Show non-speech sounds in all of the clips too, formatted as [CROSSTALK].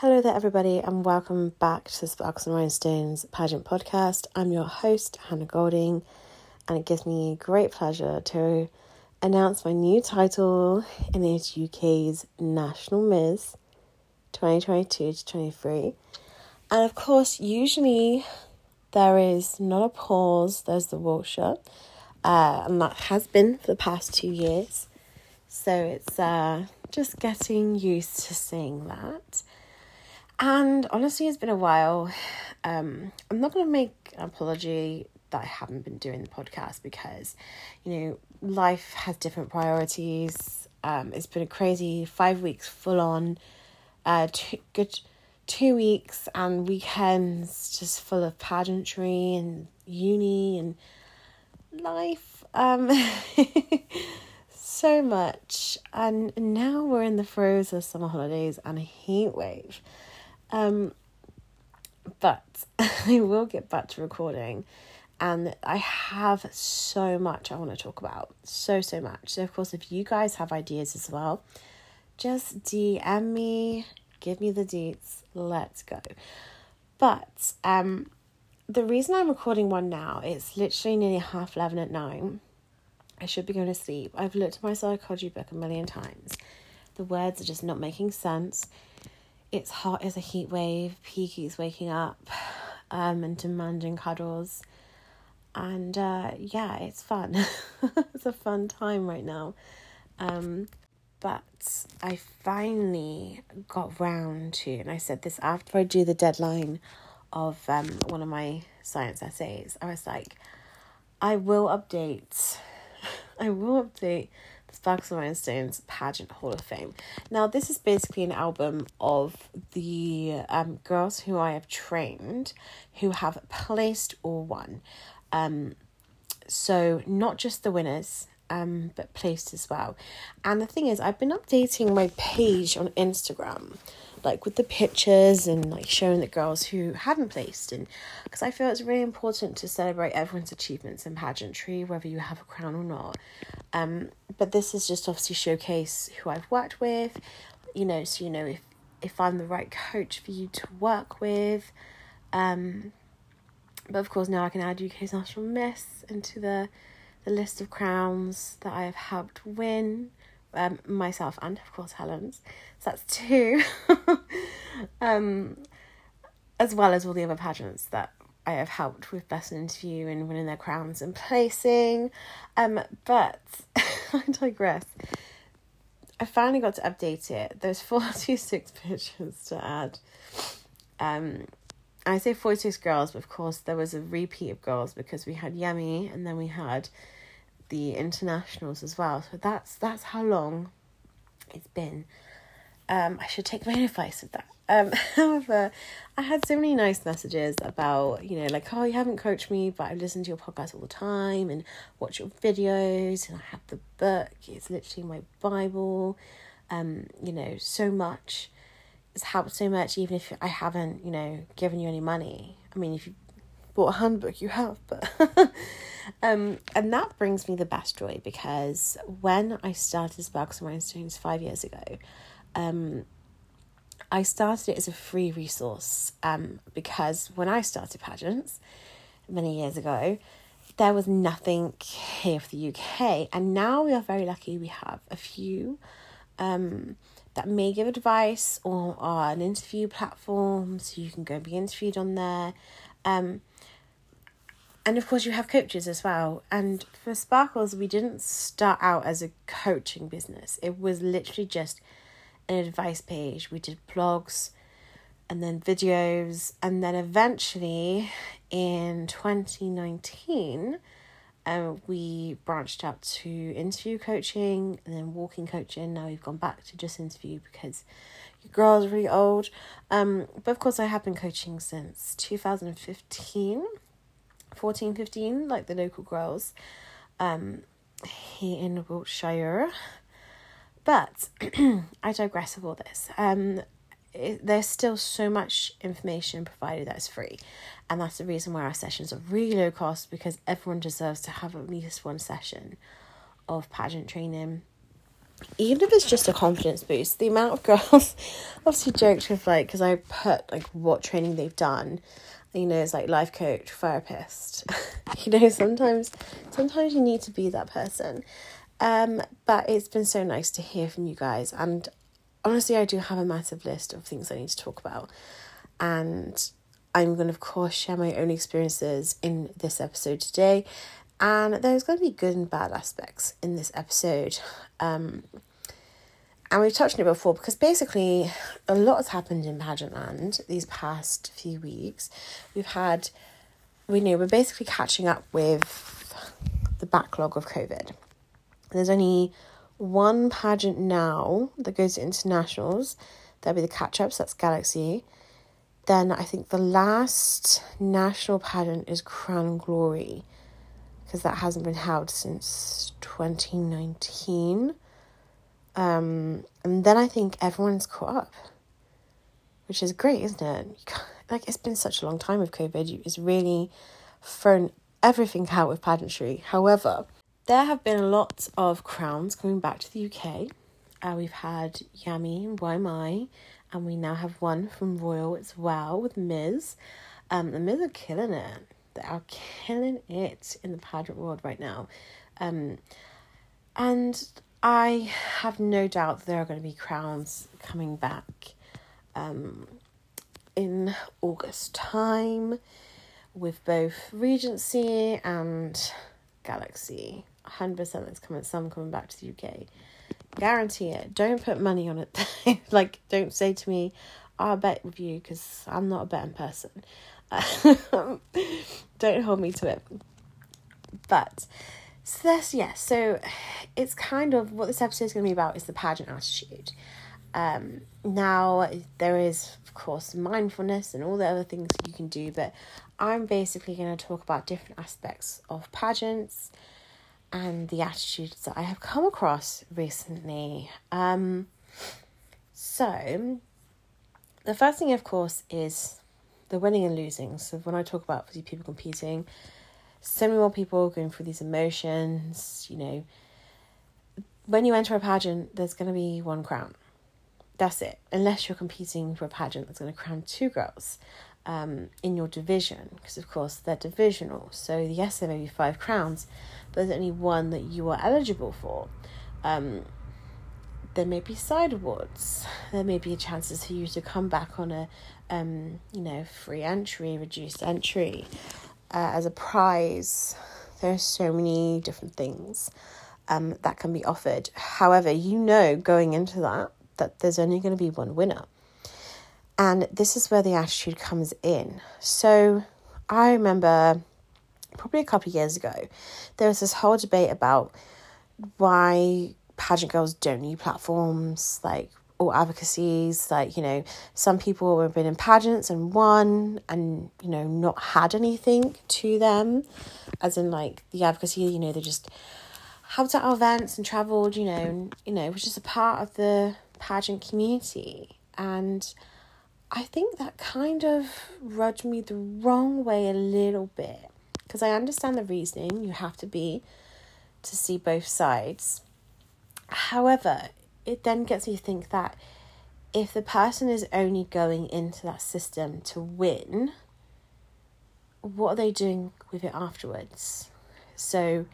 Hello there, everybody, and welcome back to the Sparkles and Rhinestones pageant podcast. I'm your host, Hannah Golding, and it gives me great pleasure to announce my new title in the UK's National Miss 2022 to 23. And of course, usually there is not a pause, there's the Wiltshire, uh, and that has been for the past two years. So it's uh, just getting used to seeing that. And honestly, it's been a while. Um, I'm not going to make an apology that I haven't been doing the podcast because, you know, life has different priorities. Um, it's been a crazy five weeks full on, uh, two, good two weeks and weekends just full of pageantry and uni and life. Um, [LAUGHS] so much. And now we're in the throes of summer holidays and a heat wave. Um, but [LAUGHS] I will get back to recording, and I have so much I want to talk about. So, so much. So, of course, if you guys have ideas as well, just DM me, give me the deets, let's go. But, um, the reason I'm recording one now, it's literally nearly half 11 at nine. I should be going to sleep. I've looked at my psychology book a million times. The words are just not making sense it's hot as a heat wave. Peaky's waking up um, and demanding cuddles. And uh, yeah, it's fun. [LAUGHS] it's a fun time right now. Um, but I finally got round to, and I said this after I do the deadline of um, one of my science essays. I was like, I will update. [LAUGHS] I will update Sparkles and Rhinestones Pageant Hall of Fame. Now, this is basically an album of the um, girls who I have trained who have placed or won. Um, so, not just the winners, um, but placed as well. And the thing is, I've been updating my page on Instagram like with the pictures and like showing the girls who hadn't placed and because I feel it's really important to celebrate everyone's achievements in pageantry whether you have a crown or not. Um but this is just obviously showcase who I've worked with you know so you know if if I'm the right coach for you to work with. Um but of course now I can add UK's National Miss into the the list of crowns that I have helped win um, myself and of course Helen's. So that's two. [LAUGHS] um, as well as all the other pageants that I have helped with best interview and winning their crowns and placing. Um, but [LAUGHS] I digress. I finally got to update it. There's [LAUGHS] 46 pictures to add. Um, I say 46 girls, but of course there was a repeat of girls because we had Yummy and then we had the internationals as well. So that's that's how long it's been. Um, I should take my [LAUGHS] advice with that. Um, [LAUGHS] however, I had so many nice messages about, you know, like, oh, you haven't coached me, but I've listened to your podcast all the time and watch your videos, and I have the book. It's literally my Bible. Um, you know, so much. It's helped so much, even if I haven't, you know, given you any money. I mean, if you a handbook, you have, but [LAUGHS] Um, and that brings me the best joy because when I started Sparkles and Rhinestones five years ago, um, I started it as a free resource um, because when I started pageants many years ago, there was nothing here for the UK, and now we are very lucky. We have a few um, that may give advice or are an interview platform, so you can go and be interviewed on there. Um, and of course you have coaches as well. And for sparkles we didn't start out as a coaching business. It was literally just an advice page. We did blogs and then videos. And then eventually in 2019 um, we branched out to interview coaching and then walking coaching. Now we've gone back to just interview because your girl is really old. Um, but of course i have been coaching since 2015 14, 15, like the local girls um, here in Wiltshire. But [CLEARS THROAT] I digress of all this. Um, it, there's still so much information provided that's free, and that's the reason why our sessions are really low cost because everyone deserves to have at least one session of pageant training. even if it's just a confidence boost, the amount of girls [LAUGHS] obviously joked with like because I put like what training they've done, you know, it's like life coach, therapist. [LAUGHS] you know, sometimes sometimes you need to be that person. Um, but it's been so nice to hear from you guys and honestly I do have a massive list of things I need to talk about. And I'm going to, of course, share my own experiences in this episode today. And there's going to be good and bad aspects in this episode. Um, and we've touched on it before because basically a lot has happened in pageant land these past few weeks. We've had, we know, we're basically catching up with the backlog of COVID. There's only one pageant now that goes to internationals. That'll be the catch ups, that's Galaxy. Then I think the last national pageant is Crown Glory because that hasn't been held since 2019. Um, and then I think everyone's caught up, which is great, isn't it? Like, it's been such a long time with COVID. It's really thrown everything [LAUGHS] out with pageantry. However, there have been a lot of crowns coming back to the UK. Uh, we've had Yami and Why My, and we now have one from Royal as well with Miz. Um, the Miz are killing it. They are killing it in the pageant world right now. Um, and I have no doubt there are going to be crowns coming back um, in August time with both Regency and Galaxy. 100% that's coming, some coming back to the UK. Guarantee it. Don't put money on it. [LAUGHS] like, don't say to me, I'll bet with you because I'm not a betting person. [LAUGHS] [LAUGHS] don't hold me to it. But, so that's, yeah, so it's kind of what this episode is going to be about is the pageant attitude. Um, now, there is, of course, mindfulness and all the other things you can do, but I'm basically going to talk about different aspects of pageants and the attitudes that I have come across recently. Um, so, the first thing, of course, is the winning and losing. So, when I talk about people competing, so many more people going through these emotions, you know. When you enter a pageant, there's going to be one crown. That's it. Unless you're competing for a pageant that's going to crown two girls um, in your division, because of course they're divisional. So, yes, there may be five crowns, but there's only one that you are eligible for. Um, there may be side awards. There may be chances for you to come back on a, um, you know, free entry, reduced entry, uh, as a prize. There are so many different things um, that can be offered. However, you know going into that that there's only going to be one winner. And this is where the attitude comes in. So I remember probably a couple of years ago, there was this whole debate about why pageant girls don't need platforms, like or advocacies. Like, you know, some people have been in pageants and won and, you know, not had anything to them. As in like the advocacy, you know, they just helped out events and travelled, you know, you know, was just a part of the pageant community. And I think that kind of rubbed me the wrong way a little bit because I understand the reasoning. You have to be to see both sides. However, it then gets me to think that if the person is only going into that system to win, what are they doing with it afterwards? So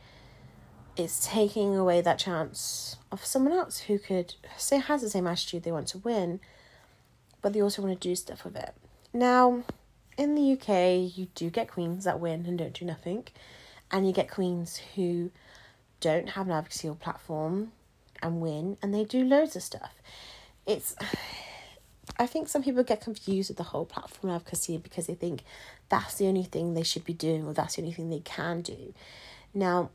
it's taking away that chance of someone else who could say has the same attitude they want to win, but they also want to do stuff with it. Now, in the UK, you do get queens that win and don't do nothing, and you get queens who don't have an advocacy or platform and win, and they do loads of stuff. It's, [SIGHS] I think some people get confused with the whole platform advocacy because they think that's the only thing they should be doing or that's the only thing they can do. Now,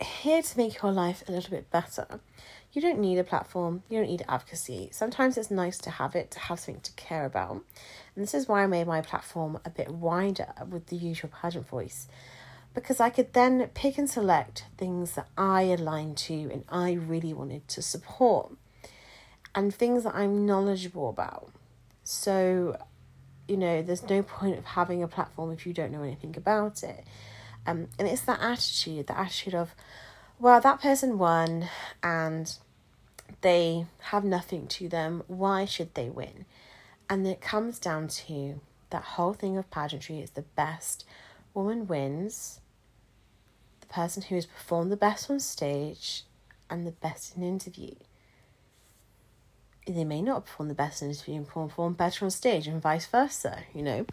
here to make your life a little bit better, you don't need a platform, you don't need advocacy. Sometimes it's nice to have it, to have something to care about. And this is why I made my platform a bit wider with the usual pageant voice. Because I could then pick and select things that I aligned to and I really wanted to support, and things that I'm knowledgeable about. So, you know, there's no point of having a platform if you don't know anything about it. Um, and it's that attitude, the attitude of, well, that person won, and they have nothing to them. Why should they win? And it comes down to that whole thing of pageantry is the best woman wins, person who has performed the best on stage, and the best in interview. They may not perform the best in interview and perform better on stage, and vice versa, you know.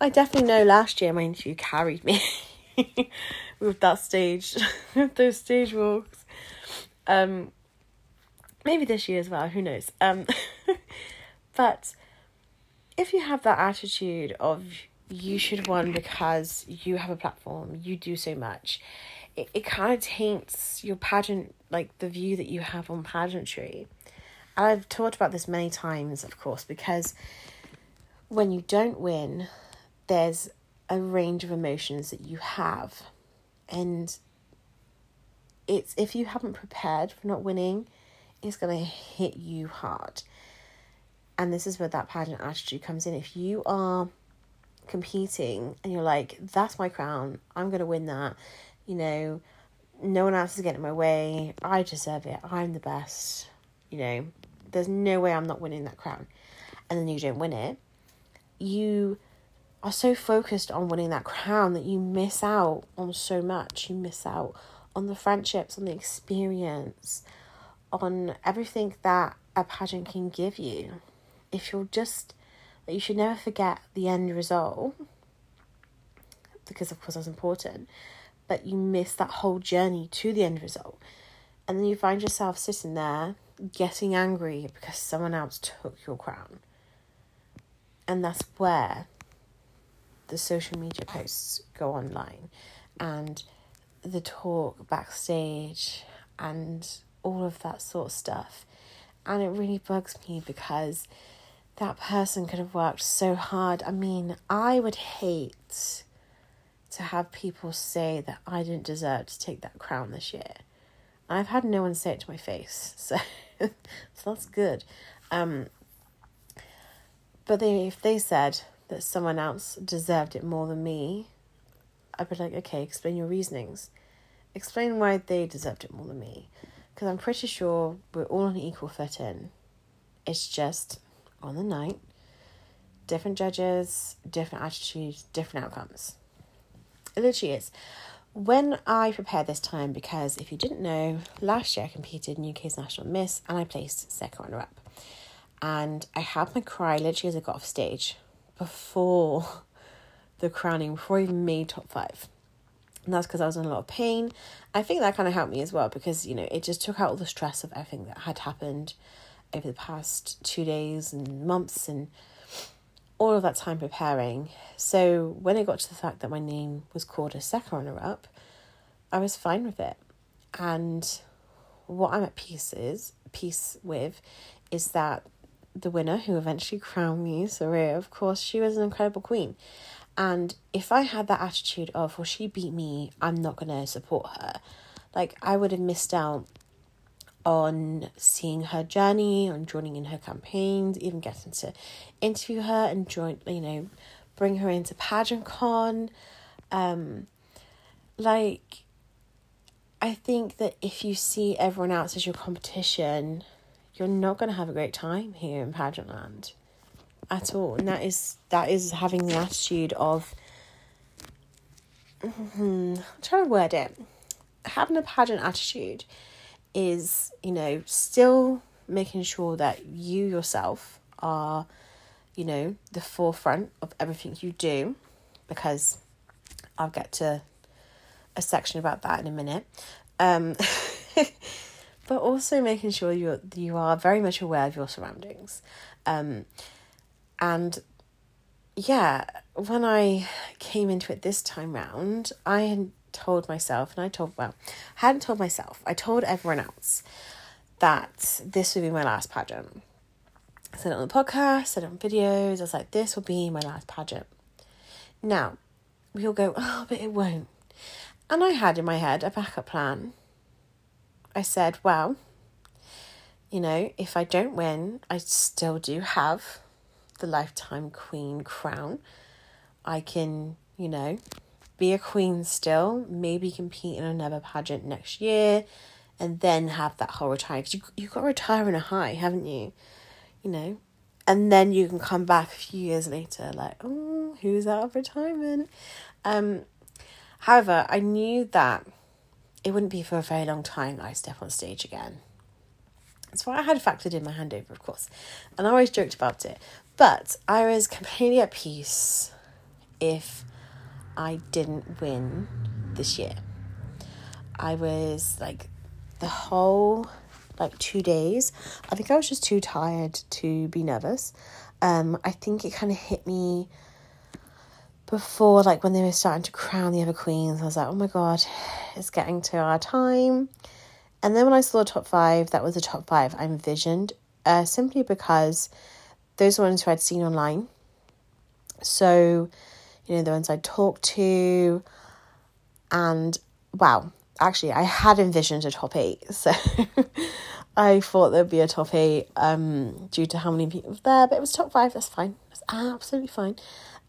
I definitely know last year my interview carried me [LAUGHS] with that stage, [LAUGHS] those stage walks. Um, maybe this year as well, who knows? Um, [LAUGHS] but if you have that attitude of you should win because you have a platform, you do so much, it, it kind of taints your pageant, like the view that you have on pageantry. And I've talked about this many times, of course, because when you don't win, there's a range of emotions that you have. And it's if you haven't prepared for not winning, it's going to hit you hard. And this is where that pageant attitude comes in. If you are competing and you're like, that's my crown, I'm going to win that, you know, no one else is getting in my way, I deserve it, I'm the best, you know, there's no way I'm not winning that crown. And then you don't win it, you are so focused on winning that crown that you miss out on so much. You miss out on the friendships, on the experience, on everything that a pageant can give you. If you're just, you should never forget the end result, because of course that's important, but you miss that whole journey to the end result. And then you find yourself sitting there getting angry because someone else took your crown. And that's where the social media posts go online and the talk backstage and all of that sort of stuff. And it really bugs me because that person could have worked so hard. I mean, I would hate to have people say that I didn't deserve to take that crown this year. I've had no one say it to my face, [LAUGHS] so so that's good. Um, but they, if they said that someone else deserved it more than me, I'd be like, okay, explain your reasonings. Explain why they deserved it more than me. Because I'm pretty sure we're all on equal footing. It's just on the night, different judges, different attitudes, different outcomes. It literally is. When I prepared this time, because if you didn't know, last year I competed in UK's National Miss and I placed second runner up. And I had my cry literally as I got off stage before the crowning, before I even made top five. And that's because I was in a lot of pain. I think that kind of helped me as well because, you know, it just took out all the stress of everything that had happened over the past two days and months and all of that time preparing. So when it got to the fact that my name was called a second runner up, I was fine with it. And what I'm at peace is peace with is that the winner who eventually crowned me, Soraya, of course, she was an incredible queen. And if I had that attitude of, well, she beat me, I'm not to support her, like I would have missed out on seeing her journey, on joining in her campaigns, even getting to interview her and join, you know, bring her into pageant con. Um, like, I think that if you see everyone else as your competition, you're not going to have a great time here in pageant land at all and that is that is having the attitude of hmm, I'm trying to word it having a pageant attitude is you know still making sure that you yourself are you know the forefront of everything you do because I'll get to a section about that in a minute um [LAUGHS] but also making sure you you are very much aware of your surroundings. Um, and yeah, when I came into it this time round, I told myself, and I told well, I hadn't told myself, I told everyone else that this would be my last pageant. I said it on the podcast, said it on videos. I was like, this will be my last pageant. Now, we all go, oh, but it won't. And I had in my head a backup plan I said, well, you know, if I don't win, I still do have the lifetime queen crown. I can, you know, be a queen still, maybe compete in another pageant next year and then have that whole retire because you you got to retire in a high, haven't you? You know, and then you can come back a few years later, like oh, who's out of retirement? Um, however, I knew that it wouldn't be for a very long time that I step on stage again. That's why I had factored in my handover, of course, and I always joked about it. But I was completely at peace if I didn't win this year. I was like the whole like two days. I think I was just too tired to be nervous. Um, I think it kind of hit me before, like when they were starting to crown the other queens. I was like, oh my god, it's getting to our time. And then when I saw the top five, that was the top five I envisioned, uh, simply because those ones who I'd seen online. So, you know, the ones I talked to, and wow, actually, I had envisioned a top eight. [LAUGHS] So I thought there'd be a top eight um, due to how many people were there, but it was top five. That's fine. That's absolutely fine.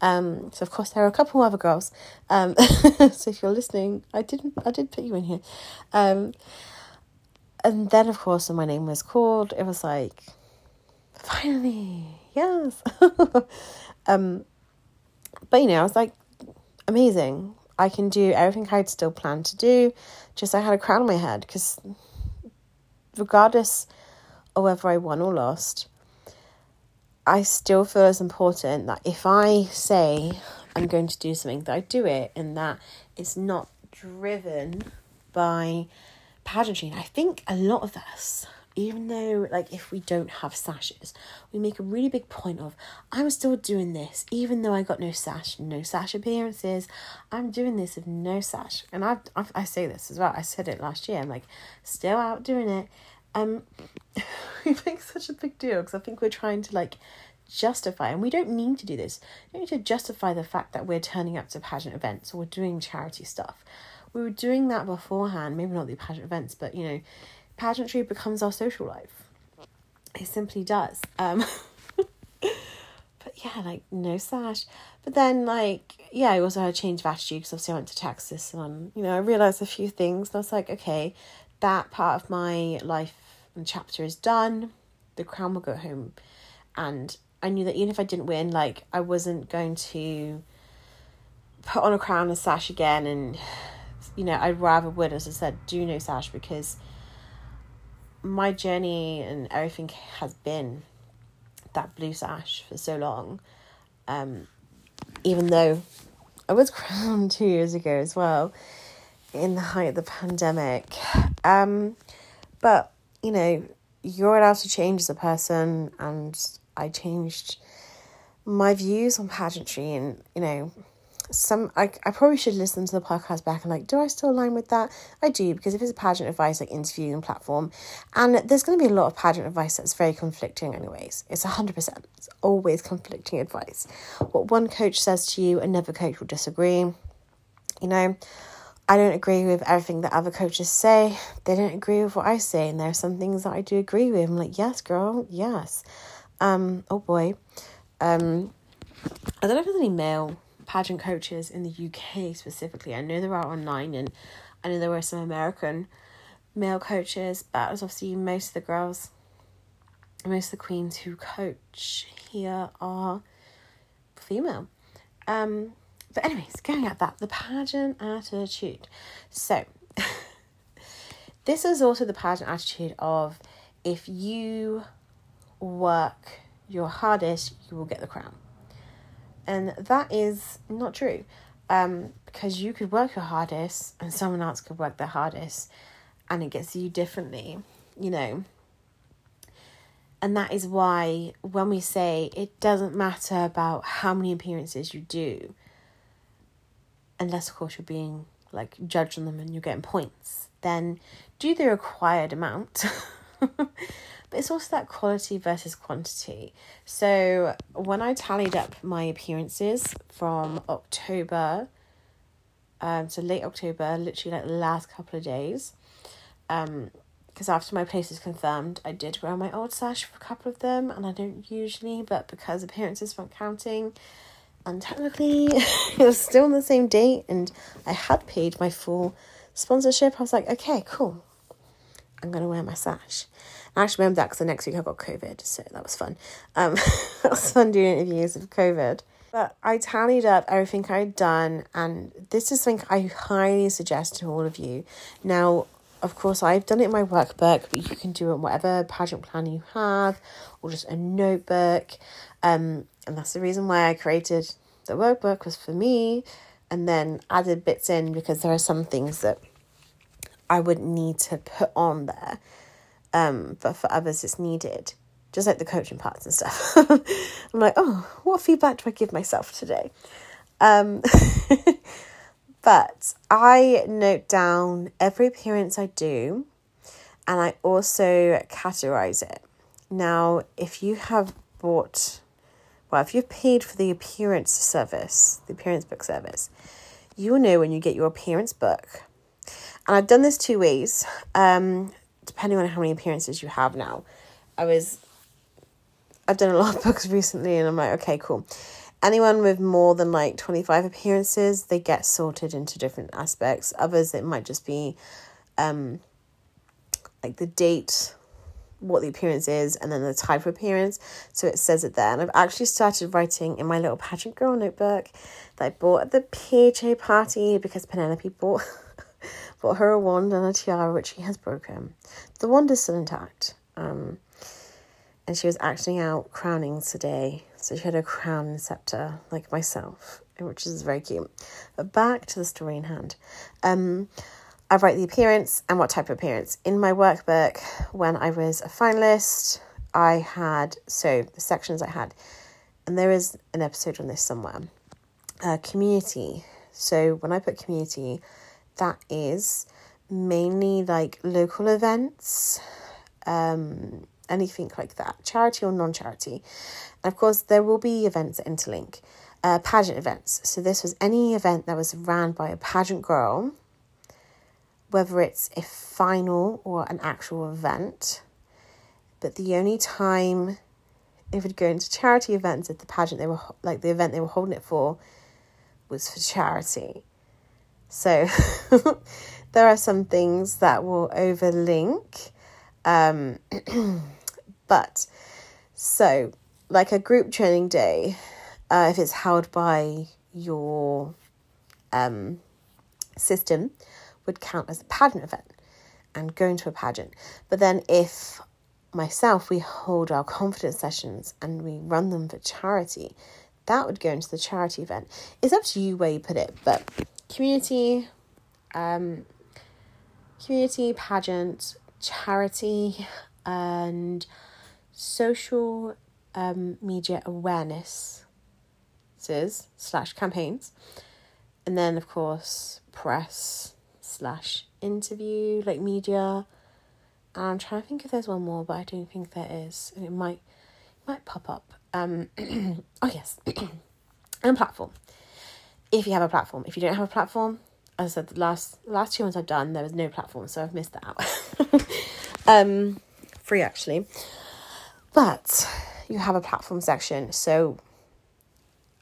Um, so of course there are a couple other girls. Um, [LAUGHS] so if you're listening, I didn't. I did put you in here. Um, and then of course when my name was called, it was like, finally, yes. [LAUGHS] um, but you know, I was like, amazing. I can do everything I'd still planned to do. Just I had a crown on my head because regardless of whether I won or lost, I still feel it's important that if I say I'm going to do something, that I do it and that it's not driven by pageantry. And I think a lot of us, even though like if we don't have sashes, we make a really big point of I'm still doing this, even though I got no sash, no sash appearances. I'm doing this with no sash, and I've I say this as well. I said it last year. I'm like still out doing it. Um, [LAUGHS] we make such a big deal because I think we're trying to like justify, and we don't need to do this. We don't need to justify the fact that we're turning up to pageant events or doing charity stuff. We were doing that beforehand, maybe not the pageant events, but you know, pageantry becomes our social life. It simply does. Um, [LAUGHS] but yeah, like no sash. But then, like, yeah, I also had a change of attitude because obviously I went to Texas and, you know, I realized a few things. And I was like, okay, that part of my life and chapter is done. The crown will go home. And I knew that even if I didn't win, like, I wasn't going to put on a crown and sash again. And, you know, I'd rather win, as I said, do no sash because my journey and everything has been that blue sash for so long. Um, even though I was [LAUGHS] crowned two years ago as well, in the height of the pandemic. Um, but you know, you're allowed to change as a person, and I changed my views on pageantry, and you know, some I, I probably should listen to the podcast back and like do i still align with that i do because if it's a pageant advice like interview and platform and there's going to be a lot of pageant advice that's very conflicting anyways it's 100% it's always conflicting advice what one coach says to you another coach will disagree you know I don't agree with everything that other coaches say. They don't agree with what I say, and there are some things that I do agree with. I'm like, yes, girl, yes. Um, oh boy. Um, I don't know if there's any male pageant coaches in the UK specifically. I know there are online, and I know there were some American male coaches, but was obviously most of the girls, most of the queens who coach here are female. Um, but anyways, going at that, the pageant attitude. So [LAUGHS] this is also the pageant attitude of if you work your hardest, you will get the crown. And that is not true. Um, because you could work your hardest and someone else could work their hardest and it gets you differently, you know. And that is why when we say it doesn't matter about how many appearances you do, unless of course you're being like judged on them and you're getting points, then do the required amount. [LAUGHS] but it's also that quality versus quantity. So when I tallied up my appearances from October, um, so late October, literally like the last couple of days, um, because after my place is confirmed, I did wear my old sash for a couple of them, and I don't usually, but because appearances weren't counting, and technically [LAUGHS] it was still on the same date, and I had paid my full sponsorship, I was like, okay, cool. I'm to wear my sash. I actually remember that because the next week I got COVID, so that was fun. Um, [LAUGHS] it was fun doing interviews with COVID. But I tallied up everything I'd done, and this is something I highly suggest to all of you. Now, of course, I've done it in my workbook, but you can do it in whatever pageant plan you have, or just a notebook. Um, and that's the reason why I created the workbook was for me, and then added bits in because there are some things that I would need to put on there um, but for others it's needed, just like the coaching parts and stuff. [LAUGHS] I'm like, oh, what feedback do I give myself today? Um, [LAUGHS] but I note down every appearance I do, and I also categorize it. Now, if you have bought, well, if you've paid for the appearance service, the appearance book service, you will know when you get your appearance book. And I've done this two ways. Um, depending on how many appearances you have now. I was, I've done a lot of [LAUGHS] books recently and I'm like, okay, cool. Anyone with more than like 25 appearances, they get sorted into different aspects. Others, it might just be um, like the date, what the appearance is, and then the type of appearance. So it says it there. And I've actually started writing in my little pageant girl notebook that I bought at the PHA party because Penelope bought [LAUGHS] bought her a wand and a tiara which she has broken. The wand is still intact. Um, and she was acting out crownings today. So she had a crown and scepter, like myself, which is very cute. But back to the story in hand. Um, I write the appearance and what type of appearance. In my workbook, when I was a finalist, I had, so the sections I had, and there is an episode on this somewhere. Uh, community. So when I put community, that is mainly like local events, um, anything like that, charity or non charity. And of course, there will be events that interlink. Uh, pageant events. So, this was any event that was ran by a pageant girl, whether it's a final or an actual event. But the only time it would go into charity events if the pageant they were like the event they were holding it for was for charity. So [LAUGHS] there are some things that will overlink. Um, [CLEARS THROAT] but so, like a group training day, uh, if it's held by your um, system, would count as a pageant event and going to a pageant. But then if myself, we hold our confidence sessions and we run them for charity, that would go into the charity event. It's up to you where you put it, but community, um, community pageant, charity, and social um, media awareness slash campaigns, and then of course press slash interview like media. And I'm trying to think if there's one more, but I don't think there is. And it might might pop up. Um, [CLEARS THROAT] oh yes, [CLEARS THROAT] and platform if you have a platform. If you don't have a platform, as I said, the last last two ones I've done, there was no platform, so I've missed that out. [LAUGHS] um, free actually, but you have a platform section. So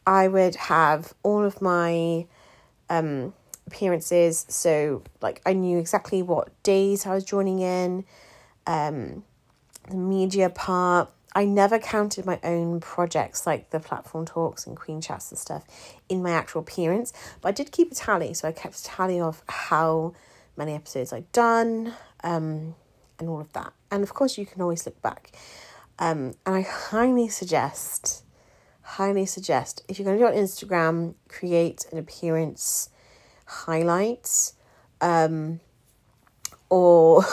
I would have all of my um, appearances. So like I knew exactly what days I was joining in, um, the media part, I never counted my own projects like the platform talks and queen chats and stuff in my actual appearance, but I did keep a tally. So I kept a tally of how many episodes I'd done um, and all of that. And of course, you can always look back. Um, and I highly suggest, highly suggest, if you're going to do it on Instagram, create an appearance highlights um, or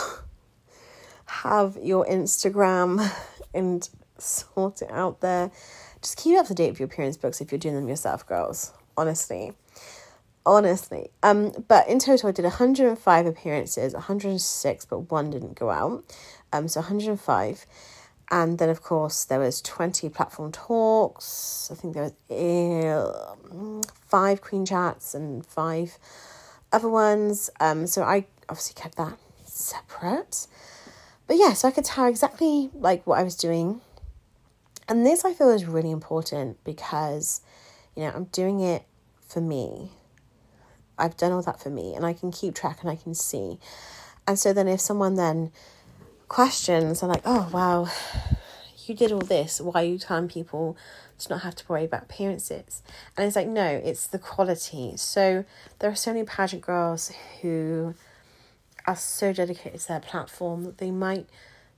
[LAUGHS] have your Instagram and sort it out there. Just keep up to date with your appearance books if you're doing them yourself, girls. Honestly. Honestly. Um, but in total I did 105 appearances, 106, but one didn't go out. Um, so 105. And then of course there was 20 platform talks. I think there was uh, five queen chats and five other ones. Um, so I obviously kept that separate. But yeah, so I could tell exactly like what I was doing. And this I feel is really important because, you know, I'm doing it for me. I've done all that for me and I can keep track and I can see. And so then if someone then questions and like, oh wow, you did all this. Why are you telling people to not have to worry about appearances? And it's like, no, it's the quality. So there are so many pageant girls who are so dedicated to their platform that they might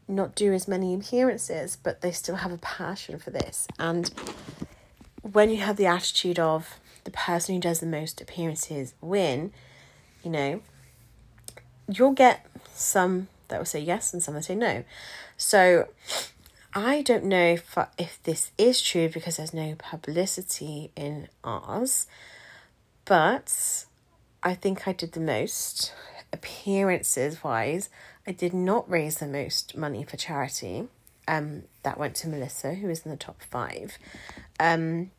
not do as many appearances, but they still have a passion for this. And when you have the attitude of the person who does the most appearances win, you know, you'll get some that will say yes and some that say no. So I don't know if, if this is true because there's no publicity in ours, but I think I did the most appearances wise. I did not raise the most money for charity. Um, that went to Melissa, who is in the top five. Um,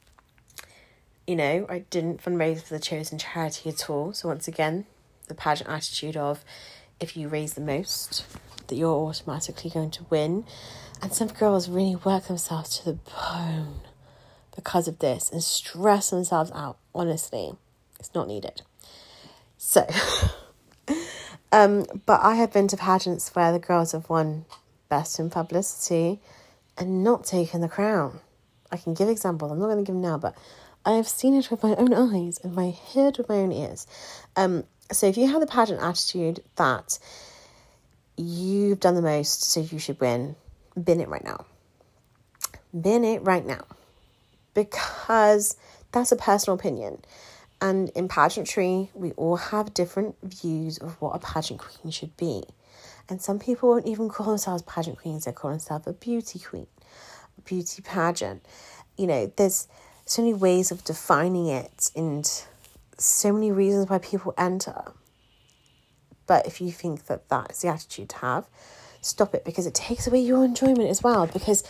you know, I didn't fundraise for the chosen charity at all. So once again, the pageant attitude of if you raise the most, that you're automatically going to win. And some girls really work themselves to the bone because of this and stress themselves out. Honestly, it's not needed. So, [LAUGHS] um, but I have been to pageants where the girls have won best in publicity and not taken the crown. I can give examples. I'm not going to give them now, but I have seen it with my own eyes and my heard with my own ears. Um, so if you have the pageant attitude that you've done the most, so you should win, bin it right now. Bin it right now. Because that's a personal opinion. And in pageantry, we all have different views of what a pageant queen should be. And some people won't even call themselves pageant queens, they call themselves a beauty queen, a beauty pageant. You know, there's so many ways of defining it and so many reasons why people enter. But if you think that that is the attitude to have, stop it because it takes away your enjoyment as well. Because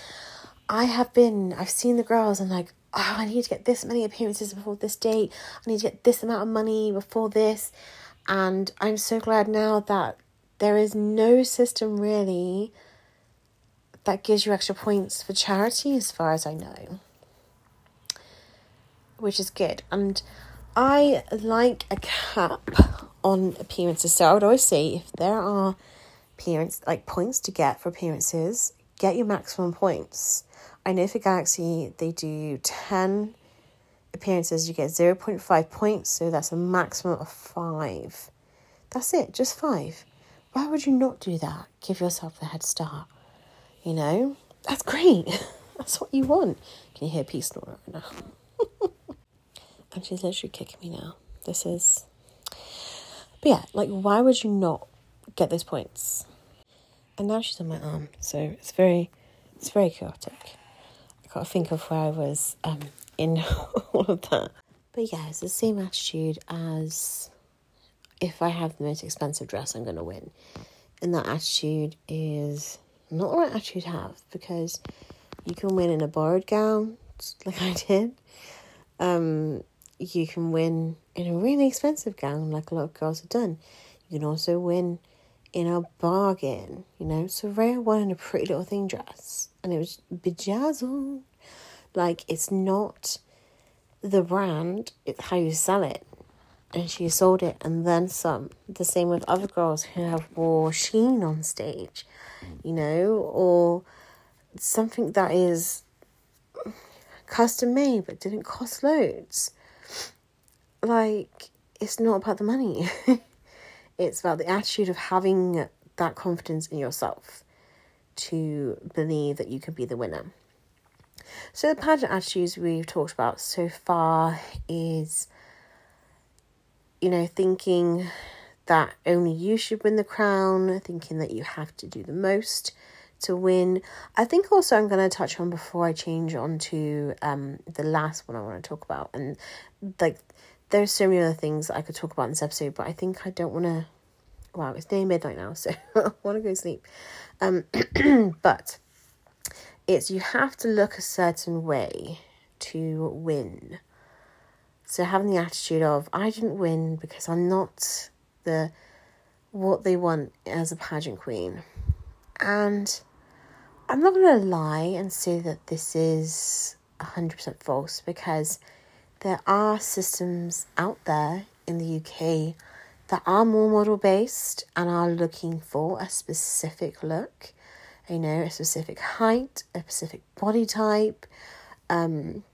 I have been, I've seen the girls and like, oh, I need to get this many appearances before this date. I need to get this amount of money before this. And I'm so glad now that there is no system really that gives you extra points for charity, as far as I know, which is good. And I like a cap on appearances. So I would always say if there are appearance like points to get for appearances, get your maximum points. I know for Galaxy they do ten appearances, you get zero point five points, so that's a maximum of five. That's it, just five. Why would you not do that? Give yourself the head start. You know? That's great. [LAUGHS] that's what you want. Can you hear peace right now? [LAUGHS] and she's literally kicking me now. This is. But yeah, like, why would you not get those points? And now she's on my arm, so it's very, it's very chaotic. I gotta think of where I was um, in [LAUGHS] all of that. But yeah, it's the same attitude as if I have the most expensive dress, I'm gonna win. And that attitude is not the right attitude to have because you can win in a borrowed gown, [LAUGHS] like I did. Um, you can win in a really expensive gown, like a lot of girls have done. You can also win in a bargain, you know. So Rhea won in a pretty little thing dress, and it was bedazzled. Like it's not the brand; it's how you sell it. And she sold it, and then some. The same with other girls who have wore Shein on stage, you know, or something that is custom made but didn't cost loads like it's not about the money. [LAUGHS] it's about the attitude of having that confidence in yourself to believe that you can be the winner. So the pageant attitudes we've talked about so far is you know thinking that only you should win the crown, thinking that you have to do the most to win. I think also I'm going to touch on before I change on to um the last one I want to talk about and like there's so many other things I could talk about in this episode, but I think I don't want to. Wow, it's nearly midnight now, so [LAUGHS] I want to go sleep. Um, [CLEARS THROAT] but it's you have to look a certain way to win. So having the attitude of I didn't win because I'm not the what they want as a pageant queen, and I'm not gonna lie and say that this is hundred percent false because there are systems out there in the UK that are more model based and are looking for a specific look, you know, a specific height, a specific body type. Um,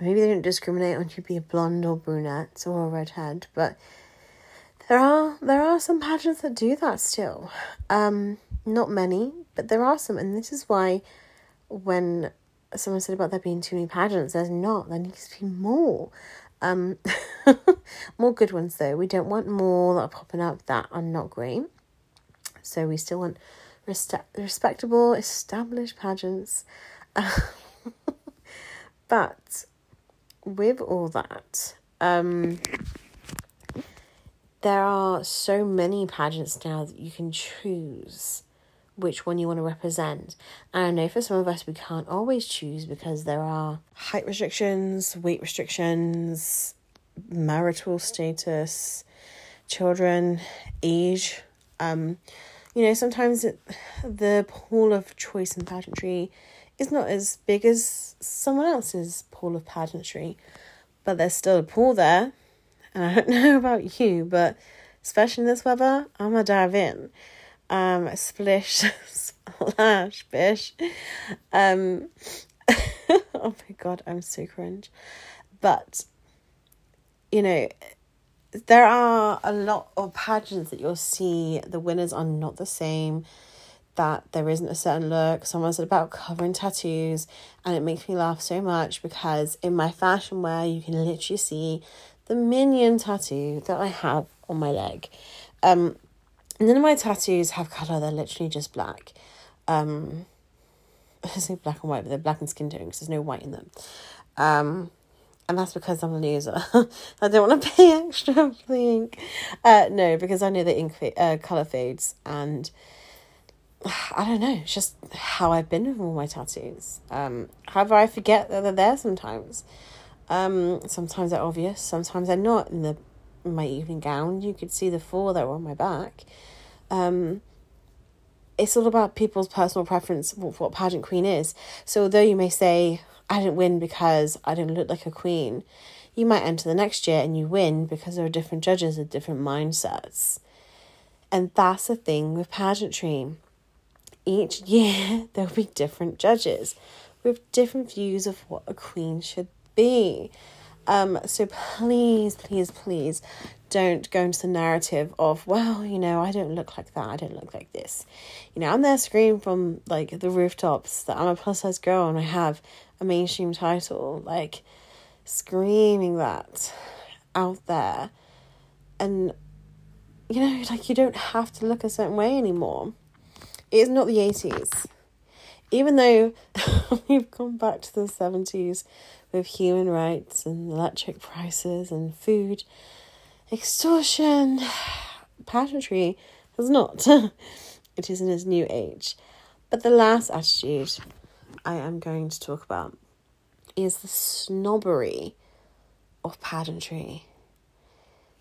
maybe they don't discriminate on you be a blonde or brunette or a redhead, but there are there are some pageants that do that still. Um, not many, but there are some, and this is why when someone said about there being too many pageants, there's not. There needs to be more. Um, [LAUGHS] more good ones though. We don't want more that are popping up that are not great. So we still want resta- respectable, established pageants. [LAUGHS] but with all that, um, there are so many pageants now that you can choose which one you want to represent. And I know for some of us, we can't always choose because there are height restrictions, weight restrictions, marital status, children, age. Um, you know, sometimes it, the pool of choice in pageantry is not as big as someone else's pool of pageantry, but there's still a pool there. And I don't [LAUGHS] know about you, but especially in this weather, I'm gonna dive in um, splish, [LAUGHS] splash, bish. Um, [LAUGHS] oh my god, I'm so cringe. But, you know, there are a lot of pageants that you'll see, the winners are not the same, that there isn't a certain look. Someone said about covering tattoos, and it makes me laugh so much because in my fashion wear, you can literally see the minion tattoo that I have on my leg. Um, None of my tattoos have colour, they're literally just black. Um, [LAUGHS] I say black and white, but they're black and skin tone because there's no white in them. Um, and that's because I'm a loser. [LAUGHS] I don't want to pay extra [LAUGHS] for the ink. Uh, no, because I know the ink fa- uh, colour fades and [SIGHS] I don't know, it's just how I've been with all my tattoos. Um, however, I forget that they're there sometimes. Um, sometimes they're obvious, sometimes they're not. In the in my evening gown, you could see the four that were on my back um, it's all about people's personal preference of what pageant queen is. So although you may say, I didn't win because I didn't look like a queen, you might enter the next year and you win because there are different judges with different mindsets. And that's the thing with pageantry. Each [LAUGHS] year there'll be different judges with different views of what a queen should be. Um, so please, please, please don't go into the narrative of, well, you know, I don't look like that, I don't look like this. You know, I'm there screaming from like the rooftops that I'm a plus size girl and I have a mainstream title, like screaming that out there. And you know, like you don't have to look a certain way anymore. It is not the 80s. Even though [LAUGHS] we've gone back to the 70s with human rights and electric prices and food extortion, [SIGHS] pageantry has not. [LAUGHS] it is in its new age. But the last attitude I am going to talk about is the snobbery of pageantry.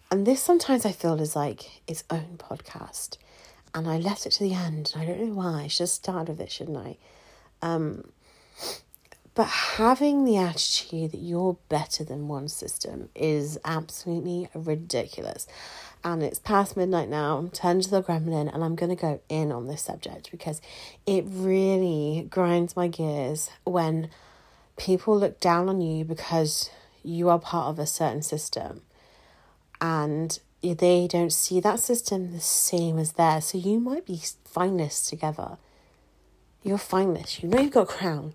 And this sometimes I feel is like its own podcast. And I left it to the end. I don't know why. I should have started with it, shouldn't I? Um, but having the attitude that you're better than one system is absolutely ridiculous. And it's past midnight now. I'm Turn to the gremlin, and I'm going to go in on this subject because it really grinds my gears when people look down on you because you are part of a certain system and they don't see that system the same as theirs. So you might be finalists together. You're finalists. You know you've got a crown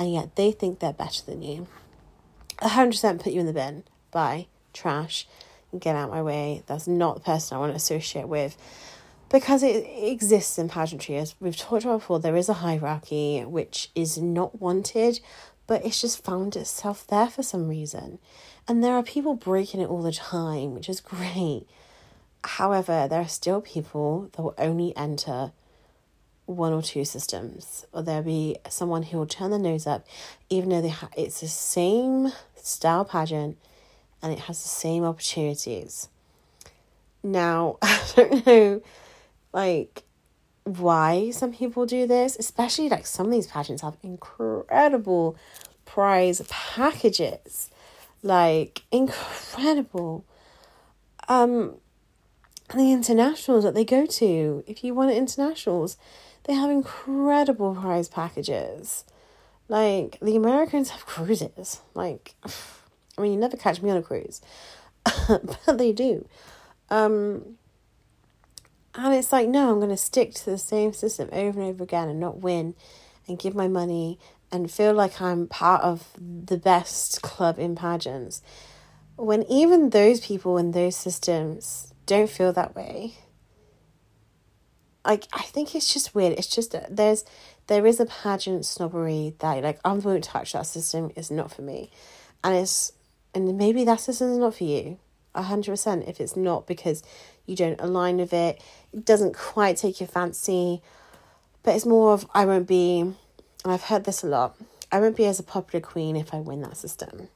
and yet they think they're better than you. 100% put you in the bin. Bye. Trash. Get out my way. That's not the person I want to associate with. Because it, it exists in pageantry, as we've talked about before, there is a hierarchy which is not wanted, but it's just found itself there for some reason. And there are people breaking it all the time, which is great. However, there are still people that will only enter one or two systems, or there'll be someone who will turn their nose up, even though they ha- it's the same style pageant and it has the same opportunities. Now, [LAUGHS] I don't know, like, why some people do this, especially like some of these pageants have incredible prize packages, like, incredible. Um, the internationals that they go to, if you want internationals, they have incredible prize packages. Like the Americans have cruises. Like, [SIGHS] I mean, you never catch me on a cruise, [LAUGHS] but they do. Um, and it's like, no, I'm going to stick to the same system over and over again and not win and give my money and feel like I'm part of the best club in pageants. When even those people in those systems don't feel that way, like I think it's just weird. It's just there's there is a pageant snobbery that like I won't touch that system. It's not for me, and it's and maybe that system is not for you. A hundred percent. If it's not because you don't align with it, it doesn't quite take your fancy. But it's more of I won't be. And I've heard this a lot. I won't be as a popular queen if I win that system.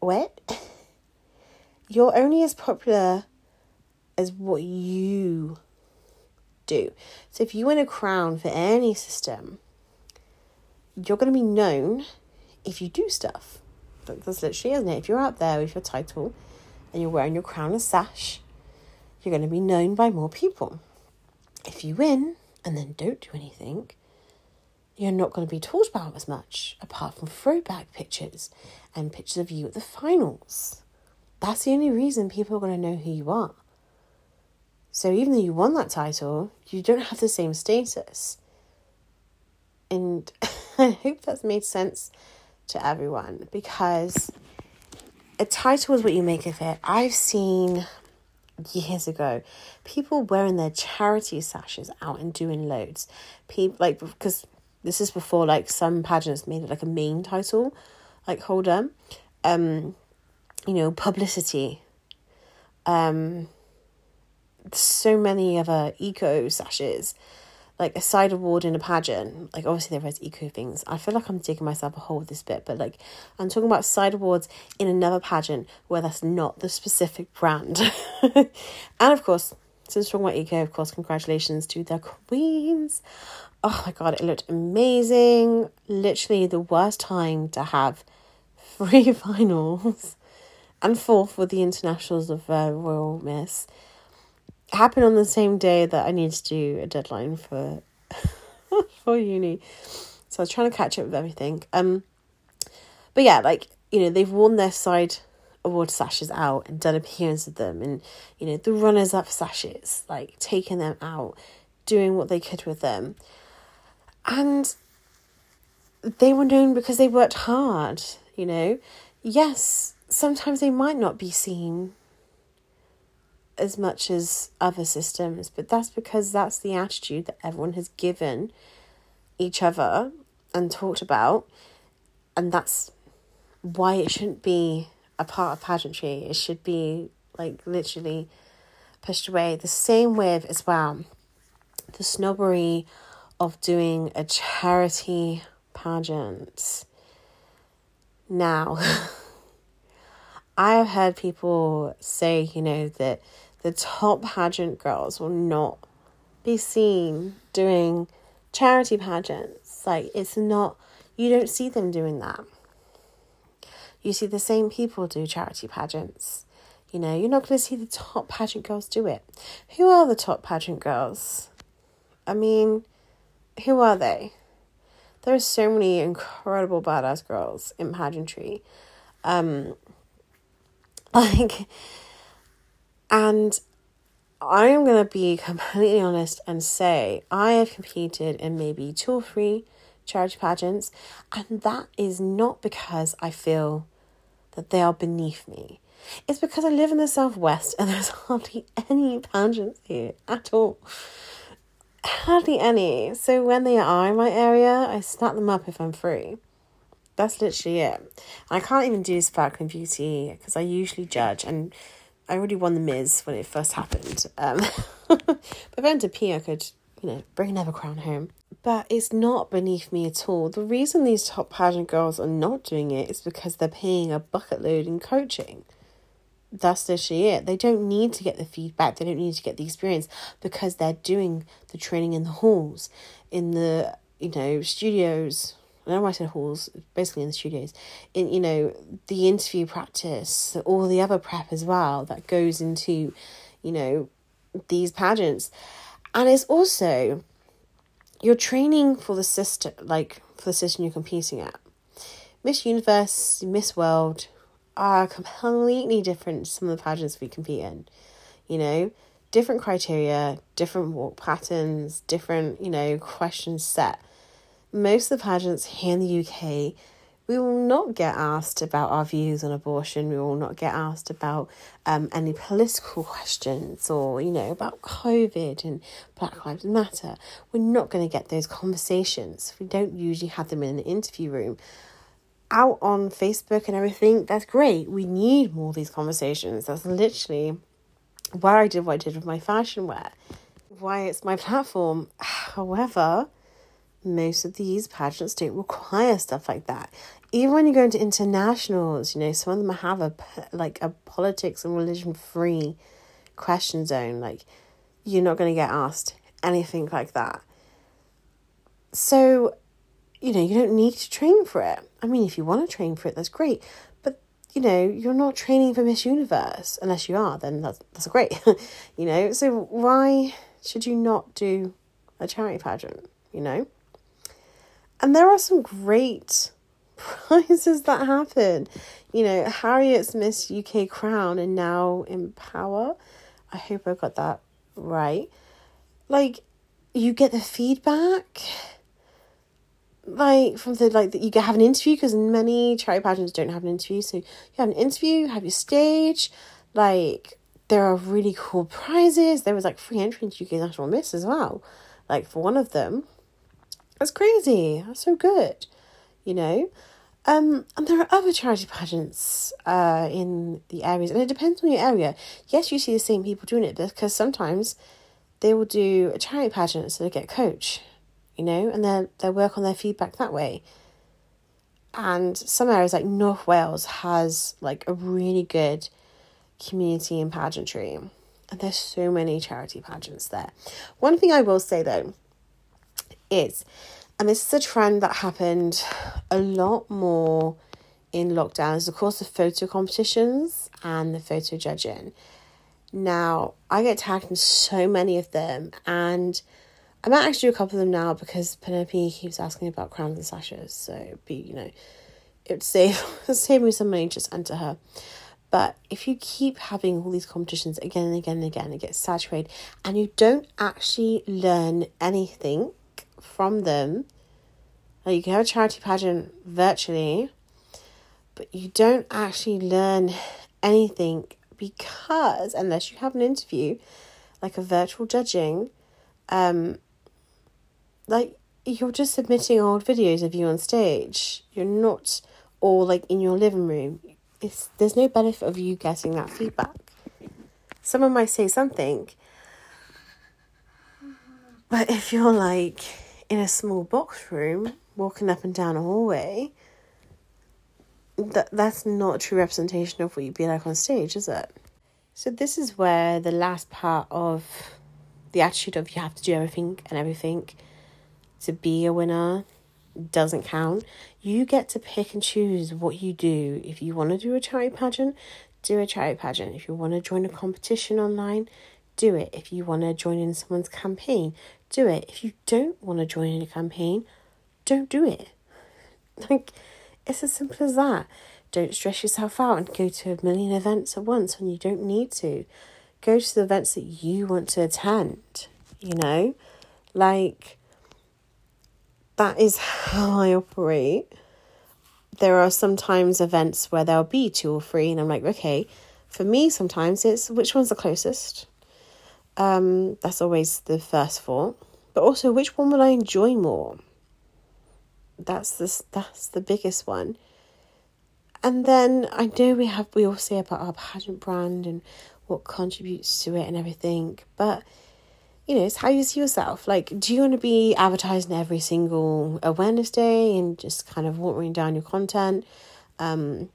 What? [LAUGHS] You're only as popular as what you do. So if you win a crown for any system, you're going to be known if you do stuff. That's literally, isn't it? If you're out there with your title and you're wearing your crown and sash, you're going to be known by more people. If you win and then don't do anything, you're not going to be talked about as much, apart from throwback pictures and pictures of you at the finals. That's the only reason people are going to know who you are. So even though you won that title, you don't have the same status. And [LAUGHS] I hope that's made sense to everyone because a title is what you make of it. I've seen years ago people wearing their charity sashes out and doing loads. People like because this is before like some pageants made it like a main title, like holder. Um, you know, publicity. Um so many other eco sashes, like a side award in a pageant. Like obviously there is eco things. I feel like I'm digging myself a hole with this bit, but like I'm talking about side awards in another pageant where that's not the specific brand. [LAUGHS] and of course, since talking about eco, of course, congratulations to the queens. Oh my god, it looked amazing. Literally the worst time to have [LAUGHS] three finals and fourth with the internationals of uh, Royal Miss happened on the same day that I needed to do a deadline for [LAUGHS] for uni. So I was trying to catch up with everything. Um but yeah, like, you know, they've worn their side award sashes out and done appearances with them and, you know, the runners up sashes, like taking them out, doing what they could with them. And they were known because they worked hard, you know. Yes, sometimes they might not be seen as much as other systems, but that's because that's the attitude that everyone has given each other and talked about, and that's why it shouldn't be a part of pageantry. It should be like literally pushed away. The same with as well the snobbery of doing a charity pageant. Now, [LAUGHS] I have heard people say, you know, that the top pageant girls will not be seen doing charity pageants. Like, it's not, you don't see them doing that. You see the same people do charity pageants. You know, you're not going to see the top pageant girls do it. Who are the top pageant girls? I mean, who are they? There are so many incredible badass girls in pageantry. Um, [LAUGHS] like, and I am going to be completely honest and say I have competed in maybe two or three charity pageants, and that is not because I feel that they are beneath me. It's because I live in the southwest and [LAUGHS] there's hardly any pageants here at all. Hardly any. So when they are in my area, I snap them up if I'm free. That's literally it. I can't even do Sparkling Beauty because I usually judge and I already won the Miz when it first happened. Um, [LAUGHS] but went to P, I could, you know, bring another crown home. But it's not beneath me at all. The reason these top pageant girls are not doing it is because they're paying a bucket load in coaching. That's literally it. They don't need to get the feedback. They don't need to get the experience because they're doing the training in the halls, in the you know studios, I know I said halls, basically in the studios, in you know the interview practice, all the other prep as well that goes into, you know, these pageants. And it's also you're training for the system like for the system you're competing at. Miss Universe, Miss World are completely different to some of the pageants we compete in. You know, different criteria, different walk patterns, different, you know, questions set. Most of the pageants here in the UK we will not get asked about our views on abortion. We will not get asked about um, any political questions or, you know, about COVID and Black Lives Matter. We're not going to get those conversations. We don't usually have them in an interview room. Out on Facebook and everything, that's great. We need more of these conversations. That's literally why I did what I did with my fashion wear, why it's my platform. [SIGHS] However, most of these pageants don't require stuff like that even when you go into internationals, you know, some of them have a like a politics and religion free question zone. Like, you're not going to get asked anything like that. So, you know, you don't need to train for it. I mean, if you want to train for it, that's great. But, you know, you're not training for Miss Universe. Unless you are, then that's, that's great. [LAUGHS] you know, so why should you not do a charity pageant, you know? And there are some great [LAUGHS] prizes that happen. You know, Harriet's Miss UK Crown and now Empower. I hope I got that right. Like, you get the feedback like from the like that you have an interview because many charity pageants don't have an interview so you have an interview you have your stage like there are really cool prizes there was like free entry into uk national miss as well like for one of them that's crazy that's so good you know um, and there are other charity pageants uh, in the areas, and it depends on your area. Yes, you see the same people doing it because sometimes they will do a charity pageant so they get a coach, you know, and they they work on their feedback that way. And some areas like North Wales has like a really good community in pageantry, and there's so many charity pageants there. One thing I will say though is and this is a trend that happened a lot more in lockdown is of course the photo competitions and the photo judging. Now I get tagged in so many of them and I might actually do a couple of them now because Penelope keeps asking about crowns and sashes. So be you know, it would save [LAUGHS] save me some money just enter her. But if you keep having all these competitions again and again and again, it gets saturated and you don't actually learn anything from them. Like you can have a charity pageant virtually, but you don't actually learn anything because unless you have an interview, like a virtual judging, um, like you're just submitting old videos of you on stage. You're not all like in your living room. It's there's no benefit of you getting that feedback. Someone might say something, but if you're like in a small box room walking up and down a hallway, that that's not true representation of what you'd be like on stage, is it? So this is where the last part of the attitude of you have to do everything and everything to be a winner doesn't count. You get to pick and choose what you do. If you want to do a charity pageant, do a charity pageant. If you want to join a competition online, do it. If you want to join in someone's campaign, do it. If you don't want to join in a campaign, don't do it. [LAUGHS] Like, it's as simple as that. Don't stress yourself out and go to a million events at once when you don't need to. Go to the events that you want to attend, you know? Like, that is how I operate. There are sometimes events where there'll be two or three, and I'm like, okay, for me, sometimes it's which one's the closest? Um, that's always the first thought. But also, which one will I enjoy more? That's the that's the biggest one. And then I know we have we all say about our pageant brand and what contributes to it and everything, but you know, it's how you see yourself. Like, do you want to be advertising every single awareness day and just kind of watering down your content? Um,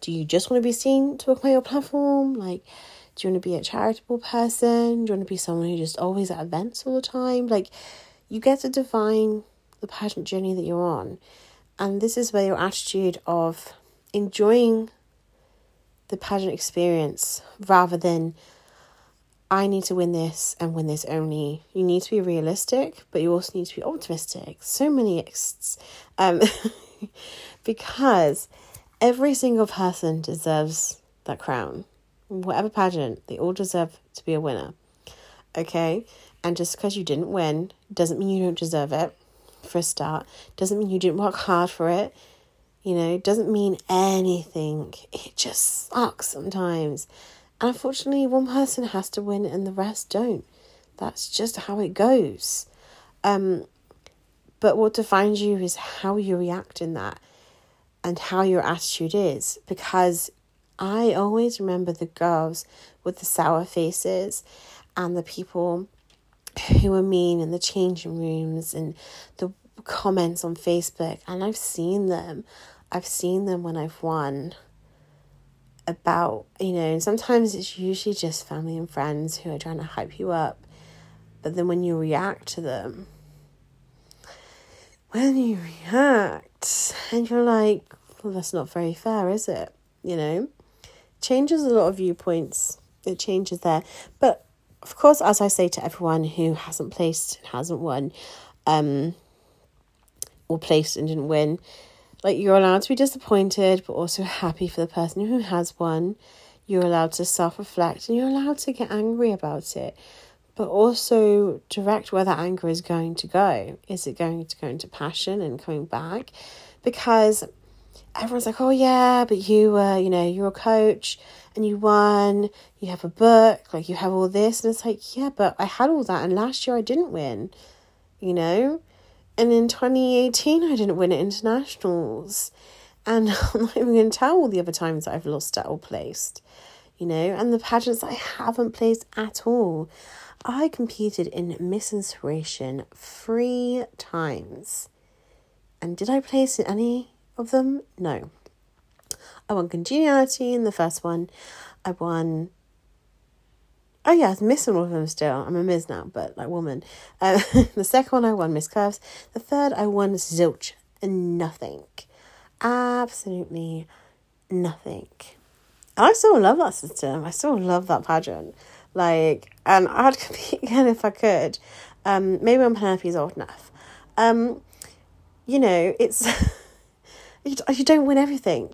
do you just want to be seen to acquire your platform? Like, do you want to be a charitable person? Do you want to be someone who just always at events all the time? Like, you get to define the pageant journey that you're on. And this is where your attitude of enjoying the pageant experience rather than I need to win this and win this only. You need to be realistic, but you also need to be optimistic. So many um [LAUGHS] because every single person deserves that crown. Whatever pageant, they all deserve to be a winner. Okay? And just because you didn't win doesn't mean you don't deserve it for a start. Doesn't mean you didn't work hard for it. You know, doesn't mean anything. It just sucks sometimes. And unfortunately, one person has to win and the rest don't. That's just how it goes. Um, but what defines you is how you react in that and how your attitude is. Because I always remember the girls with the sour faces and the people who were mean in the changing rooms and the comments on Facebook. And I've seen them. I've seen them when I've won about, you know, sometimes it's usually just family and friends who are trying to hype you up. But then when you react to them, when you react and you're like, well, that's not very fair, is it? You know, changes a lot of viewpoints. It changes there. But of course, as I say to everyone who hasn't placed and hasn't won, um, or placed and didn't win, like you're allowed to be disappointed, but also happy for the person who has won. You're allowed to self reflect and you're allowed to get angry about it, but also direct where that anger is going to go. Is it going to go into passion and coming back? Because everyone's like, oh yeah, but you were, uh, you know, you're a coach and you won, you have a book, like you have all this. And it's like, yeah, but I had all that and last year I didn't win, you know? And in 2018, I didn't win at internationals. And [LAUGHS] I'm not even going to tell all the other times that I've lost at or placed, you know, and the pageants I haven't placed at all. I competed in Miss Inspiration three times. And did I place in any of them? No. I won Congeniality in the first one. I won. Oh yeah, I was missing one of them still. I'm a Miss now, but like woman. Uh, [LAUGHS] the second one I won Miss Curves. The third I won Zilch and nothing. Absolutely nothing. And I still love that system. I still love that pageant. Like, and I'd [LAUGHS] compete again if I could. Um, maybe when Penelope's old enough. Um, you know, it's [LAUGHS] you you don't win everything.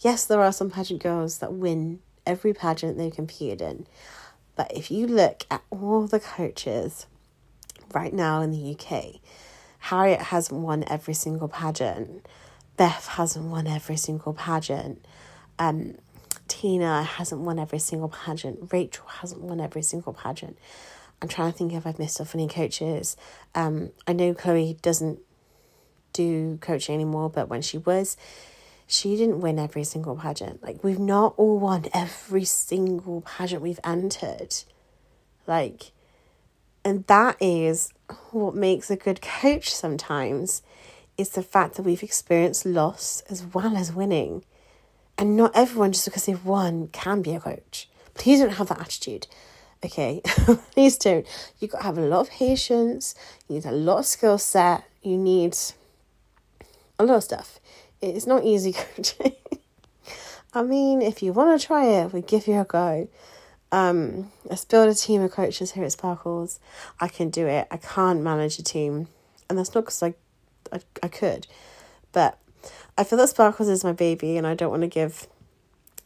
Yes, there are some pageant girls that win every pageant they've competed in. But if you look at all the coaches right now in the UK, Harriet hasn't won every single pageant. Beth hasn't won every single pageant. Um, Tina hasn't won every single pageant. Rachel hasn't won every single pageant. I'm trying to think if I've missed off any coaches. Um, I know Chloe doesn't do coaching anymore, but when she was, she didn't win every single pageant. Like, we've not all won every single pageant we've entered. Like, and that is what makes a good coach sometimes is the fact that we've experienced loss as well as winning. And not everyone, just because they've won, can be a coach. Please don't have that attitude. Okay, [LAUGHS] please don't. You've got to have a lot of patience, you need a lot of skill set, you need a lot of stuff. It's not easy [LAUGHS] coaching. I mean, if you want to try it, we give you a go. Um, let's build a team of coaches here at Sparkles. I can do it. I can't manage a team, and that's not because I, I, I could, but I feel that Sparkles is my baby, and I don't want to give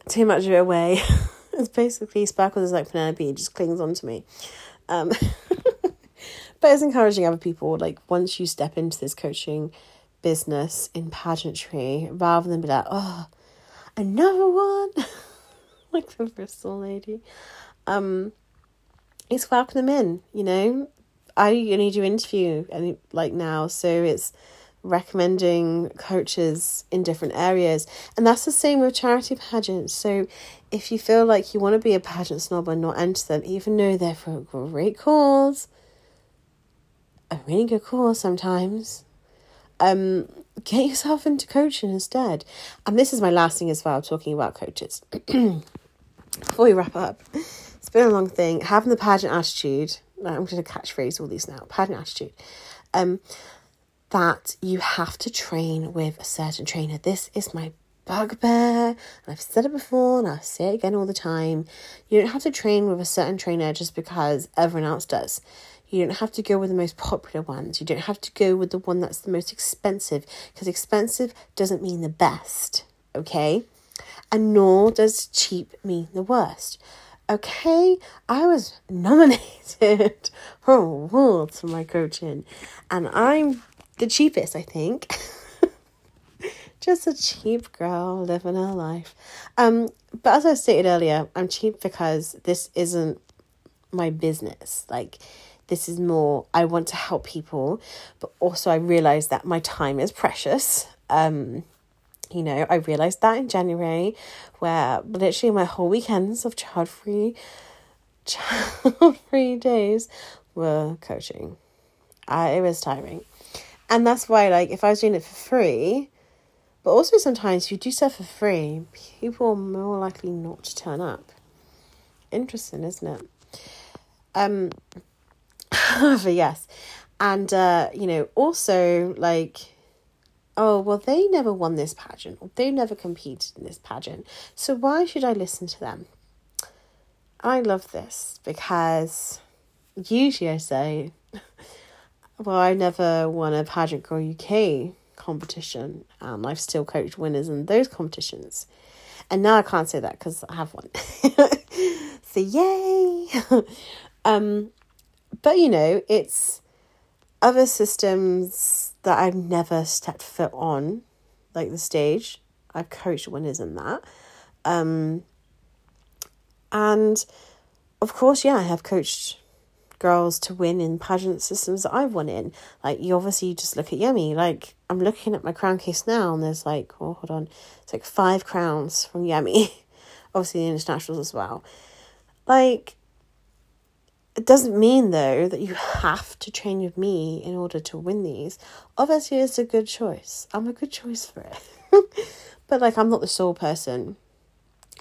too much of it away. [LAUGHS] it's basically Sparkles is like Penelope; it just clings onto me. Um, [LAUGHS] but it's encouraging other people. Like once you step into this coaching business in pageantry rather than be like, oh, another one, [LAUGHS] like the Bristol lady. Um, it's welcome them in, you know. I only do interview and like now, so it's recommending coaches in different areas. And that's the same with charity pageants. So if you feel like you want to be a pageant snob and not enter them, even though they're for a great cause, a really good cause sometimes, um, get yourself into coaching instead. And this is my last thing as well, talking about coaches. [CLEARS THROAT] Before we wrap up, it's been a long thing. Having the pageant attitude, I'm going to catchphrase all these now, pageant attitude. Um, that you have to train with a certain trainer. This is my bugbear, and I've said it before and I'll say it again all the time. You don't have to train with a certain trainer just because everyone else does. You don't have to go with the most popular ones. You don't have to go with the one that's the most expensive because expensive doesn't mean the best, okay? And nor does cheap mean the worst. Okay, I was nominated [LAUGHS] for awards for my coaching, and I'm the cheapest, I think. [LAUGHS] Just a cheap girl living her life. Um, but as I stated earlier, I'm cheap because this isn't my business. Like, this is more, I want to help people, but also I realize that my time is precious. Um, you know, I realized that in January, where literally my whole weekends of child free, [LAUGHS] child free days were coaching. I, it was tiring. And that's why, like, if I was doing it for free, but also sometimes if you do stuff for free, people are more likely not to turn up. Interesting, isn't it? Um, [LAUGHS] but yes. And, uh, you know, also, like, oh, well, they never won this pageant, or they never competed in this pageant. So why should I listen to them? I love this because usually I say, [LAUGHS] well, I never won a Pageant Girl UK competition. and I've still coached winners in those competitions. And now I can't say that because I have one. [LAUGHS] so yay! um, but you know, it's other systems that I've never stepped foot on, like the stage. I've coached winners in that. Um, and of course, yeah, I have coached girls to win in pageant systems that I've won in. Like you obviously just look at Yemi. Like I'm looking at my crown case now and there's like, oh hold on. It's like five crowns from Yemi. [LAUGHS] obviously the internationals as well. Like it doesn't mean though that you have to train with me in order to win these. Obviously it's a good choice. I'm a good choice for it. [LAUGHS] but like I'm not the sole person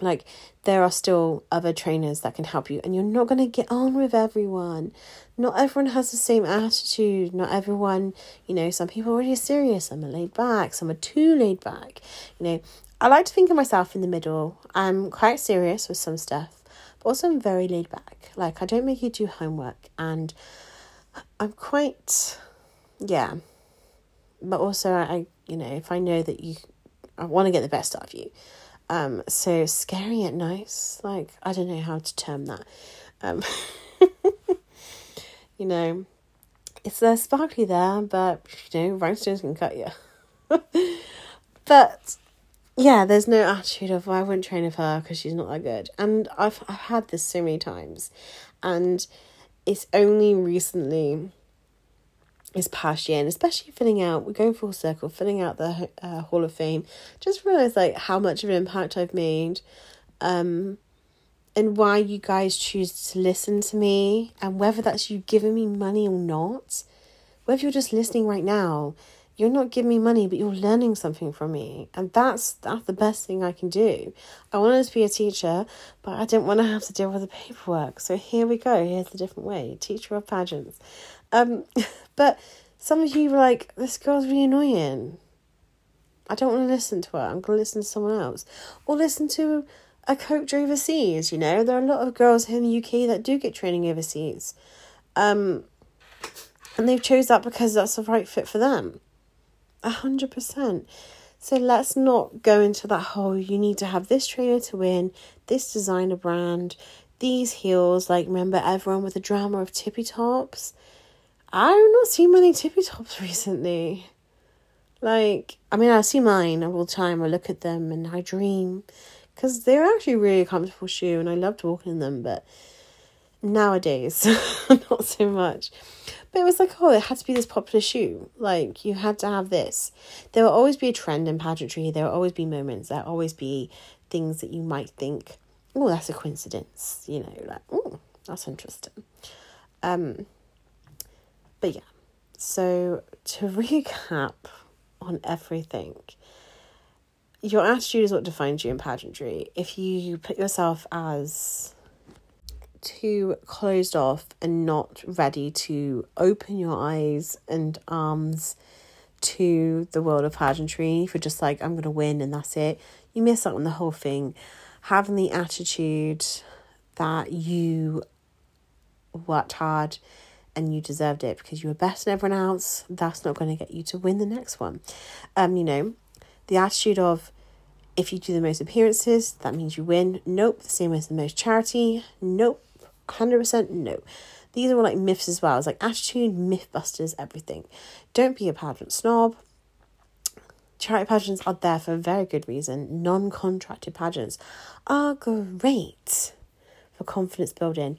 like there are still other trainers that can help you and you're not going to get on with everyone not everyone has the same attitude not everyone you know some people are really serious some are laid back some are too laid back you know i like to think of myself in the middle i'm quite serious with some stuff also i'm very laid back like i don't make you do homework and i'm quite yeah but also i you know if i know that you i want to get the best out of you um, so scary yet nice. Like I don't know how to term that. Um, [LAUGHS] you know, it's there sparkly there, but you know, rhinestones can cut you. [LAUGHS] but yeah, there's no attitude of I wouldn't train with her because she's not that good. And I've I've had this so many times, and it's only recently this past year, and especially filling out, we're going full circle, filling out the uh, Hall of Fame, just realized like how much of an impact I've made, um, and why you guys choose to listen to me, and whether that's you giving me money or not, whether you're just listening right now, you're not giving me money, but you're learning something from me, and that's that's the best thing I can do. I wanted to be a teacher, but I didn't want to have to deal with the paperwork. So here we go. Here's a different way: teacher of pageants. Um, [LAUGHS] but some of you were like, this girl's really annoying. I don't want to listen to her. I'm to listen to someone else. Or listen to a coach overseas, you know. There are a lot of girls here in the UK that do get training overseas. Um, and they've chose that because that's the right fit for them. A hundred percent. So let's not go into that whole you need to have this trainer to win, this designer brand, these heels. Like remember everyone with the drama of tippy tops? I've not seen many tippy tops [LAUGHS] recently. Like, I mean, I see mine all the time. I look at them and I dream because they're actually really comfortable shoe and I loved walking in them. But nowadays, [LAUGHS] not so much. But it was like, oh, it had to be this popular shoe. Like, you had to have this. There will always be a trend in pageantry. There will always be moments. There will always be things that you might think, oh, that's a coincidence. You know, like, oh, that's interesting. Um, but yeah, so to [LAUGHS] recap on everything, your attitude is what defines you in pageantry. If you put yourself as too closed off and not ready to open your eyes and arms to the world of pageantry for just like, I'm going to win and that's it, you miss out on the whole thing. Having the attitude that you worked hard and you deserved it because you were better than everyone else, that's not going to get you to win the next one. Um, you know, the attitude of if you do the most appearances, that means you win. Nope. The same as the most charity. Nope. 100% no. These are all like myths as well. It's like attitude, mythbusters, everything. Don't be a pageant snob. Charity pageants are there for a very good reason. Non contracted pageants are great for confidence building.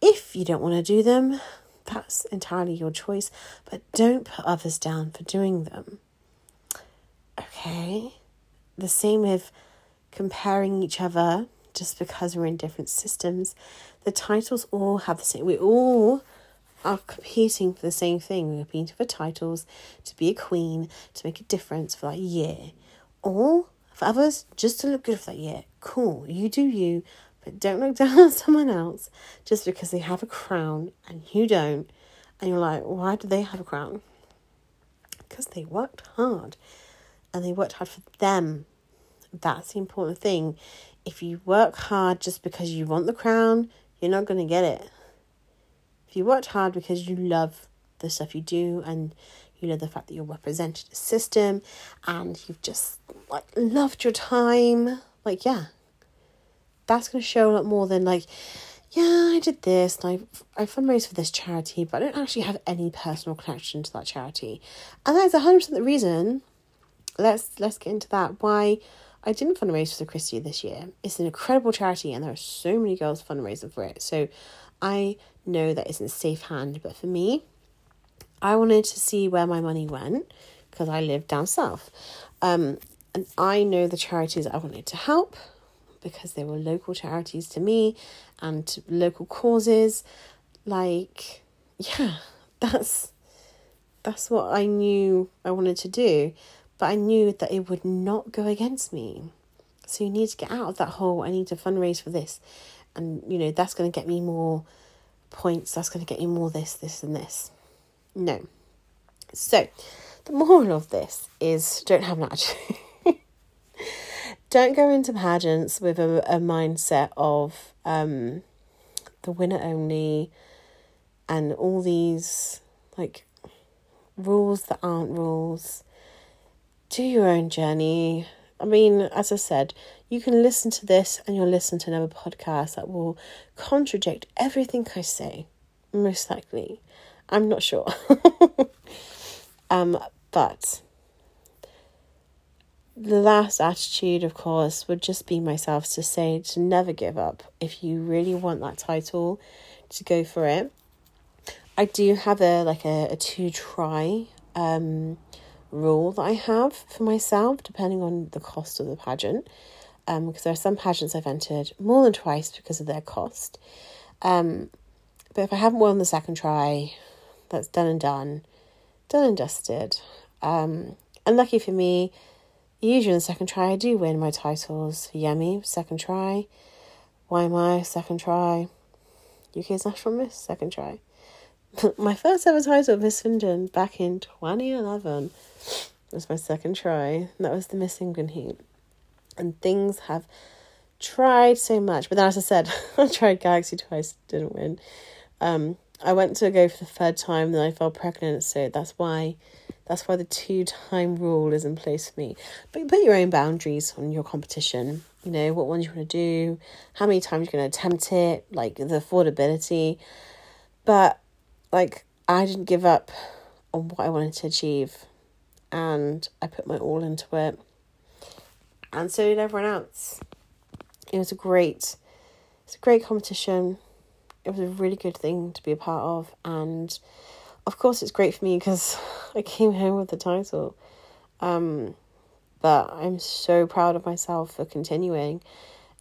If you don't want to do them, that's entirely your choice, but don't put others down for doing them. Okay? The same with comparing each other just because we're in different systems. The titles all have the same, we all are competing for the same thing. We're competing for titles, to be a queen, to make a difference for that year. Or for others, just to look good for that year. Cool, you do you, but don't look [LAUGHS] down on someone else just because they have a crown and you don't. And you're like, why do they have a crown? Because they worked hard and they worked hard for them. That's the important thing. If you work hard just because you want the crown, you're not going to get it. If you worked hard because you love the stuff you do and you know the fact that you're represented a system and you've just like loved your time, like yeah, that's going to show a lot more than like yeah, I did this and I, I fundraised for this charity, but I don't actually have any personal connection to that charity. And that is 100% the reason, let's, let's get into that, why I didn't fundraise for the Christie this year. It's an incredible charity and there are so many girls fundraising for it. So I know that it's in safe hand, but for me, I wanted to see where my money went because I live down south. Um, and I know the charities I wanted to help because they were local charities to me and local causes. Like, [LAUGHS] yeah, that's that's what I knew I wanted to do, but I knew that it would not go against me. So you need to get out of that hole. I need to fundraise for this, and you know that's going to get me more points. That's going to get you more this, this, and this. No. So, the moral of this is don't have attitude. [LAUGHS] don't go into pageants with a, a mindset of um, the winner only and all these like rules that aren't rules. Do your own journey. I mean, as I said, you can listen to this and you'll listen to another podcast that will contradict everything I say, most likely. I'm not sure. [LAUGHS] um, but the last attitude, of course, would just be myself to say to never give up. If you really want that title, to go for it. I do have a like a, a two try um rule that I have for myself, depending on the cost of the pageant. Um, because there are some pageants I've entered more than twice because of their cost. Um, but if I haven't won the second try, that's done and done, done and dusted. Um, and lucky for me, usually in the second try I do win my titles. Yemi, second try. Why am I second try? UK's National Miss, second try. [LAUGHS] my first ever title, Miss Swindon, back in 2011, was my second try. That was the Miss England heat. And things have tried so much. But then, as I said, [LAUGHS] I tried Galaxy twice, didn't win. Um, I went to go for the third time, then I fell pregnant, so that's why that's why the two time rule is in place for me. But you put your own boundaries on your competition. You know, what ones you want to do, how many times you're going to attempt it, like the affordability. But, like, I didn't give up on what I wanted to achieve. And I put my all into it. And so did everyone else. It was a great, it's a great competition. It was a really good thing to be a part of. And of course, it's great for me because [LAUGHS] I came home with the title. Um, but I'm so proud of myself for continuing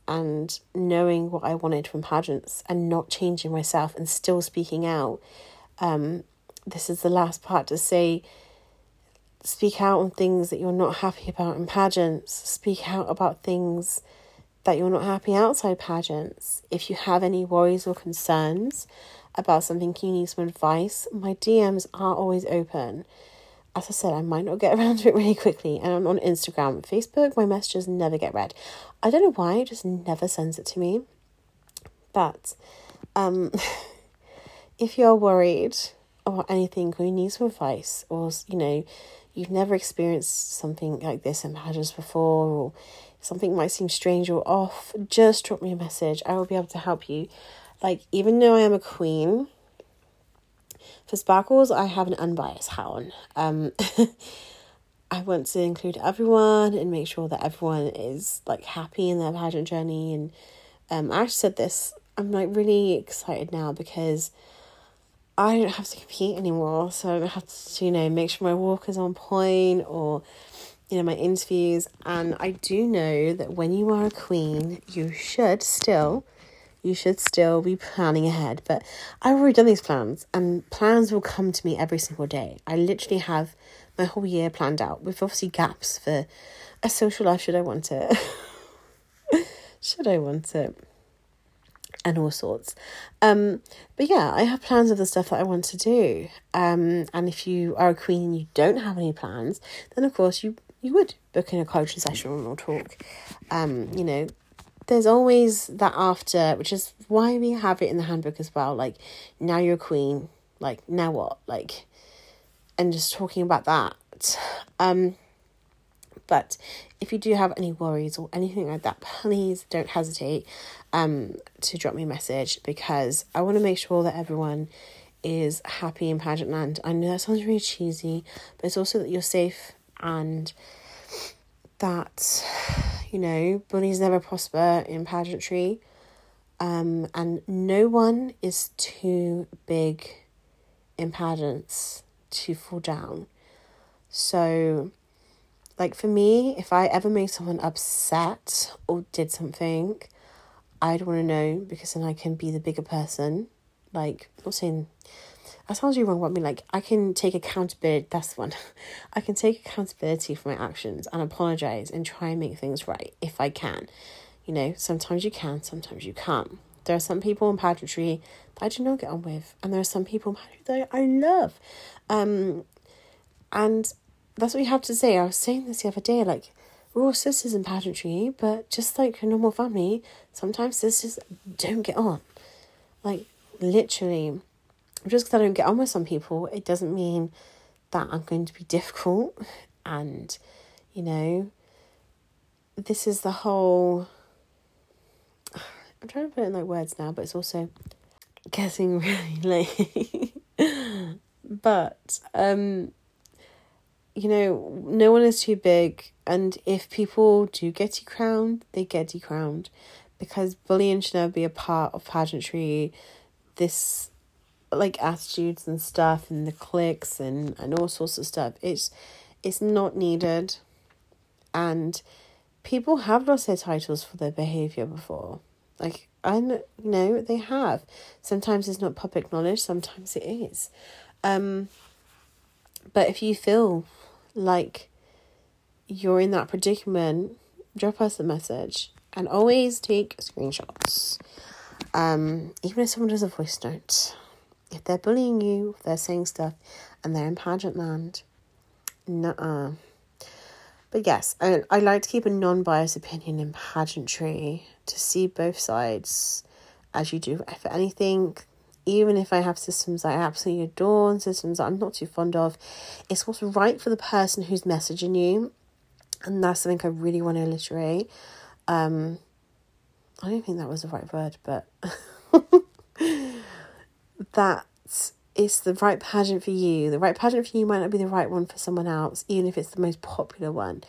and knowing what I wanted from pageants and not changing myself and still speaking out. Um, this is the last part to say speak out on things that you're not happy about in pageants, speak out about things that you're not happy outside pageants. If you have any worries or concerns, about something you need some advice, my DMs are always open. as I said, I might not get [LAUGHS] around to it really quickly. And on Instagram, Facebook, my messages never get read. I don't know why, it just never sends it to me. But um, [LAUGHS] if you're worried or anything, or you need some advice, or you know, you've never experienced something like this in pageants before, or something might seem strange or off, just drop me a message. I will be able to help you. Like, even though I am a queen, for sparkles, I have an unbiased on. Um, [LAUGHS] I want to include everyone and make sure that everyone is like happy in their pageant journey. And um, I said this. I'm like really excited now because I don't have to compete anymore. So I have to, you know, make sure my walk is on point or, you know, my interviews. And I do know that when you are a queen, you should still you should still be planning ahead. But I've already done these plans, and plans will come to me every single day. I literally have my whole year planned out with obviously gaps for a social life should I want it. [LAUGHS] should I want it? And all sorts. Um, but yeah, I have plans of the stuff that I want to do. Um, and if you are a queen and you don't have any plans, then of course you you would book in a coaching session or talk. Um, you know, there's always that after, which is why we have it in the handbook as well. Like, now you're a queen. Like, now what? Like, and just talking about that. Um, but if you do have any worries or anything like that, please don't hesitate um, to drop me a message because I want to make sure that everyone is happy in pageant land. I know that sounds really cheesy, but it's also that you're safe and that you know bullies never prosper in pageantry um, and no one is too big in pageants to fall down so like for me if i ever made someone upset or did something i'd want to know because then i can be the bigger person like I'm not saying that sounds really wrong about me. Like I can take accountability. That's one. [LAUGHS] I can take accountability for my actions and apologize and try and make things right if I can. You know, sometimes you can, sometimes you can't. There are some people in pageantry that I do not get on with, and there are some people in pageantry that I love. Um, and that's what you have to say. I was saying this the other day, like we're all sisters in pageantry, but just like a normal family, sometimes sisters don't get on. Like literally just because I don't get on with some people, it doesn't mean that I'm going to be difficult. And, you know, this is the whole. I'm trying to put it in like words now, but it's also getting [LAUGHS] really late. but, um, you know, no one is too big. And if people do get decrowned, they get decrowned. Because bullying should never be a part of pageantry. This like attitudes and stuff and the clicks and, and all sorts of stuff. It's it's not needed. And people have lost their titles for their behaviour before. Like I know, know they have. Sometimes it's not public knowledge, sometimes it is. Um but if you feel like you're in that predicament, drop us a message and always take screenshots. Um, even if someone does a voice note, if they're bullying you, if they're saying stuff, and they're in pageant land, nah. But yes, I, I like to keep a non biased opinion in pageantry to see both sides as you do for anything. Even if I have systems I absolutely adore and systems I'm not too fond of, it's what's right for the person who's messaging you. And that's something I really want to illustrate. Um, I don't think that was the right word, but [LAUGHS] that it's the right pageant for you. The right pageant for you might not be the right one for someone else, even if it's the most popular one.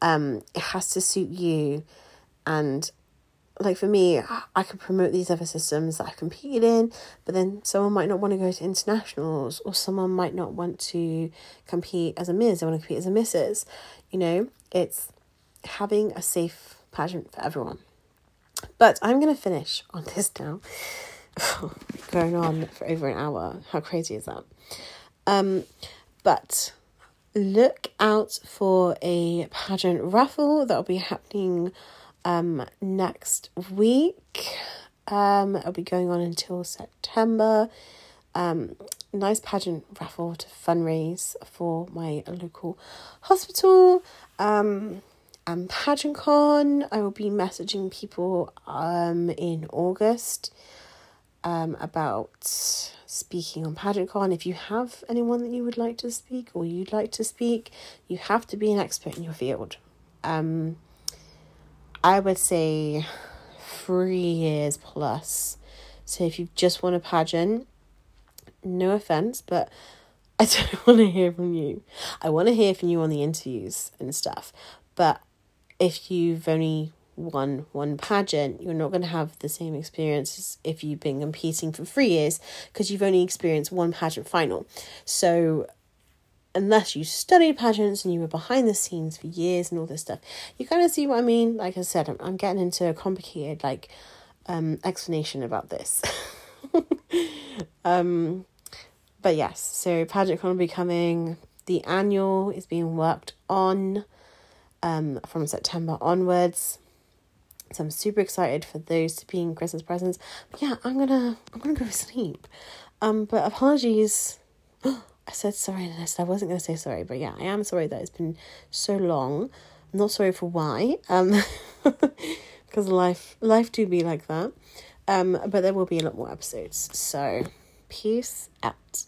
Um, it has to suit you. And like for me, I could promote these other systems that I competed in, but then someone might not want to go to internationals, or someone might not want to compete as a Ms. They want to compete as a Mrs. You know, it's having a safe pageant for everyone. But I'm going to finish [LAUGHS] on this now. [LAUGHS] going on for over an hour. How crazy is that? Um, but look out for a pageant raffle that will be happening um, next week. Um, it'll be going on until September. um, nice pageant raffle to fundraise for my local hospital. Um, and pageant con, I will be messaging people um in August um about speaking on pageant con. If you have anyone that you would like to speak or you'd like to speak, you have to be an expert in your field. Um, I would say three years plus. So if you just won a pageant, no offense, but I [LAUGHS] don't want to hear from you. I want to hear from you on the interviews and stuff. But if you've only won one pageant, you're not going to have the same experience as if you've been competing for three years because you've only experienced one pageant final. So unless you studied pageants and you were behind the scenes for years and all this stuff, you kind of see what I mean. Like I said, I'm, I'm getting into a complicated like um explanation about this. [LAUGHS] um but yes, so pageant will be coming. The annual is being worked on um from September onwards. So I'm super excited for those to be in Christmas presents. But yeah, I'm gonna I'm gonna go to sleep. Um but apologies. [GASPS] I said sorry and I said I wasn't gonna say sorry, but yeah, I am sorry that it's been so long. I'm not sorry for why. Um [LAUGHS] because life life do be like that. Um but there will be a lot more episodes. So peace out.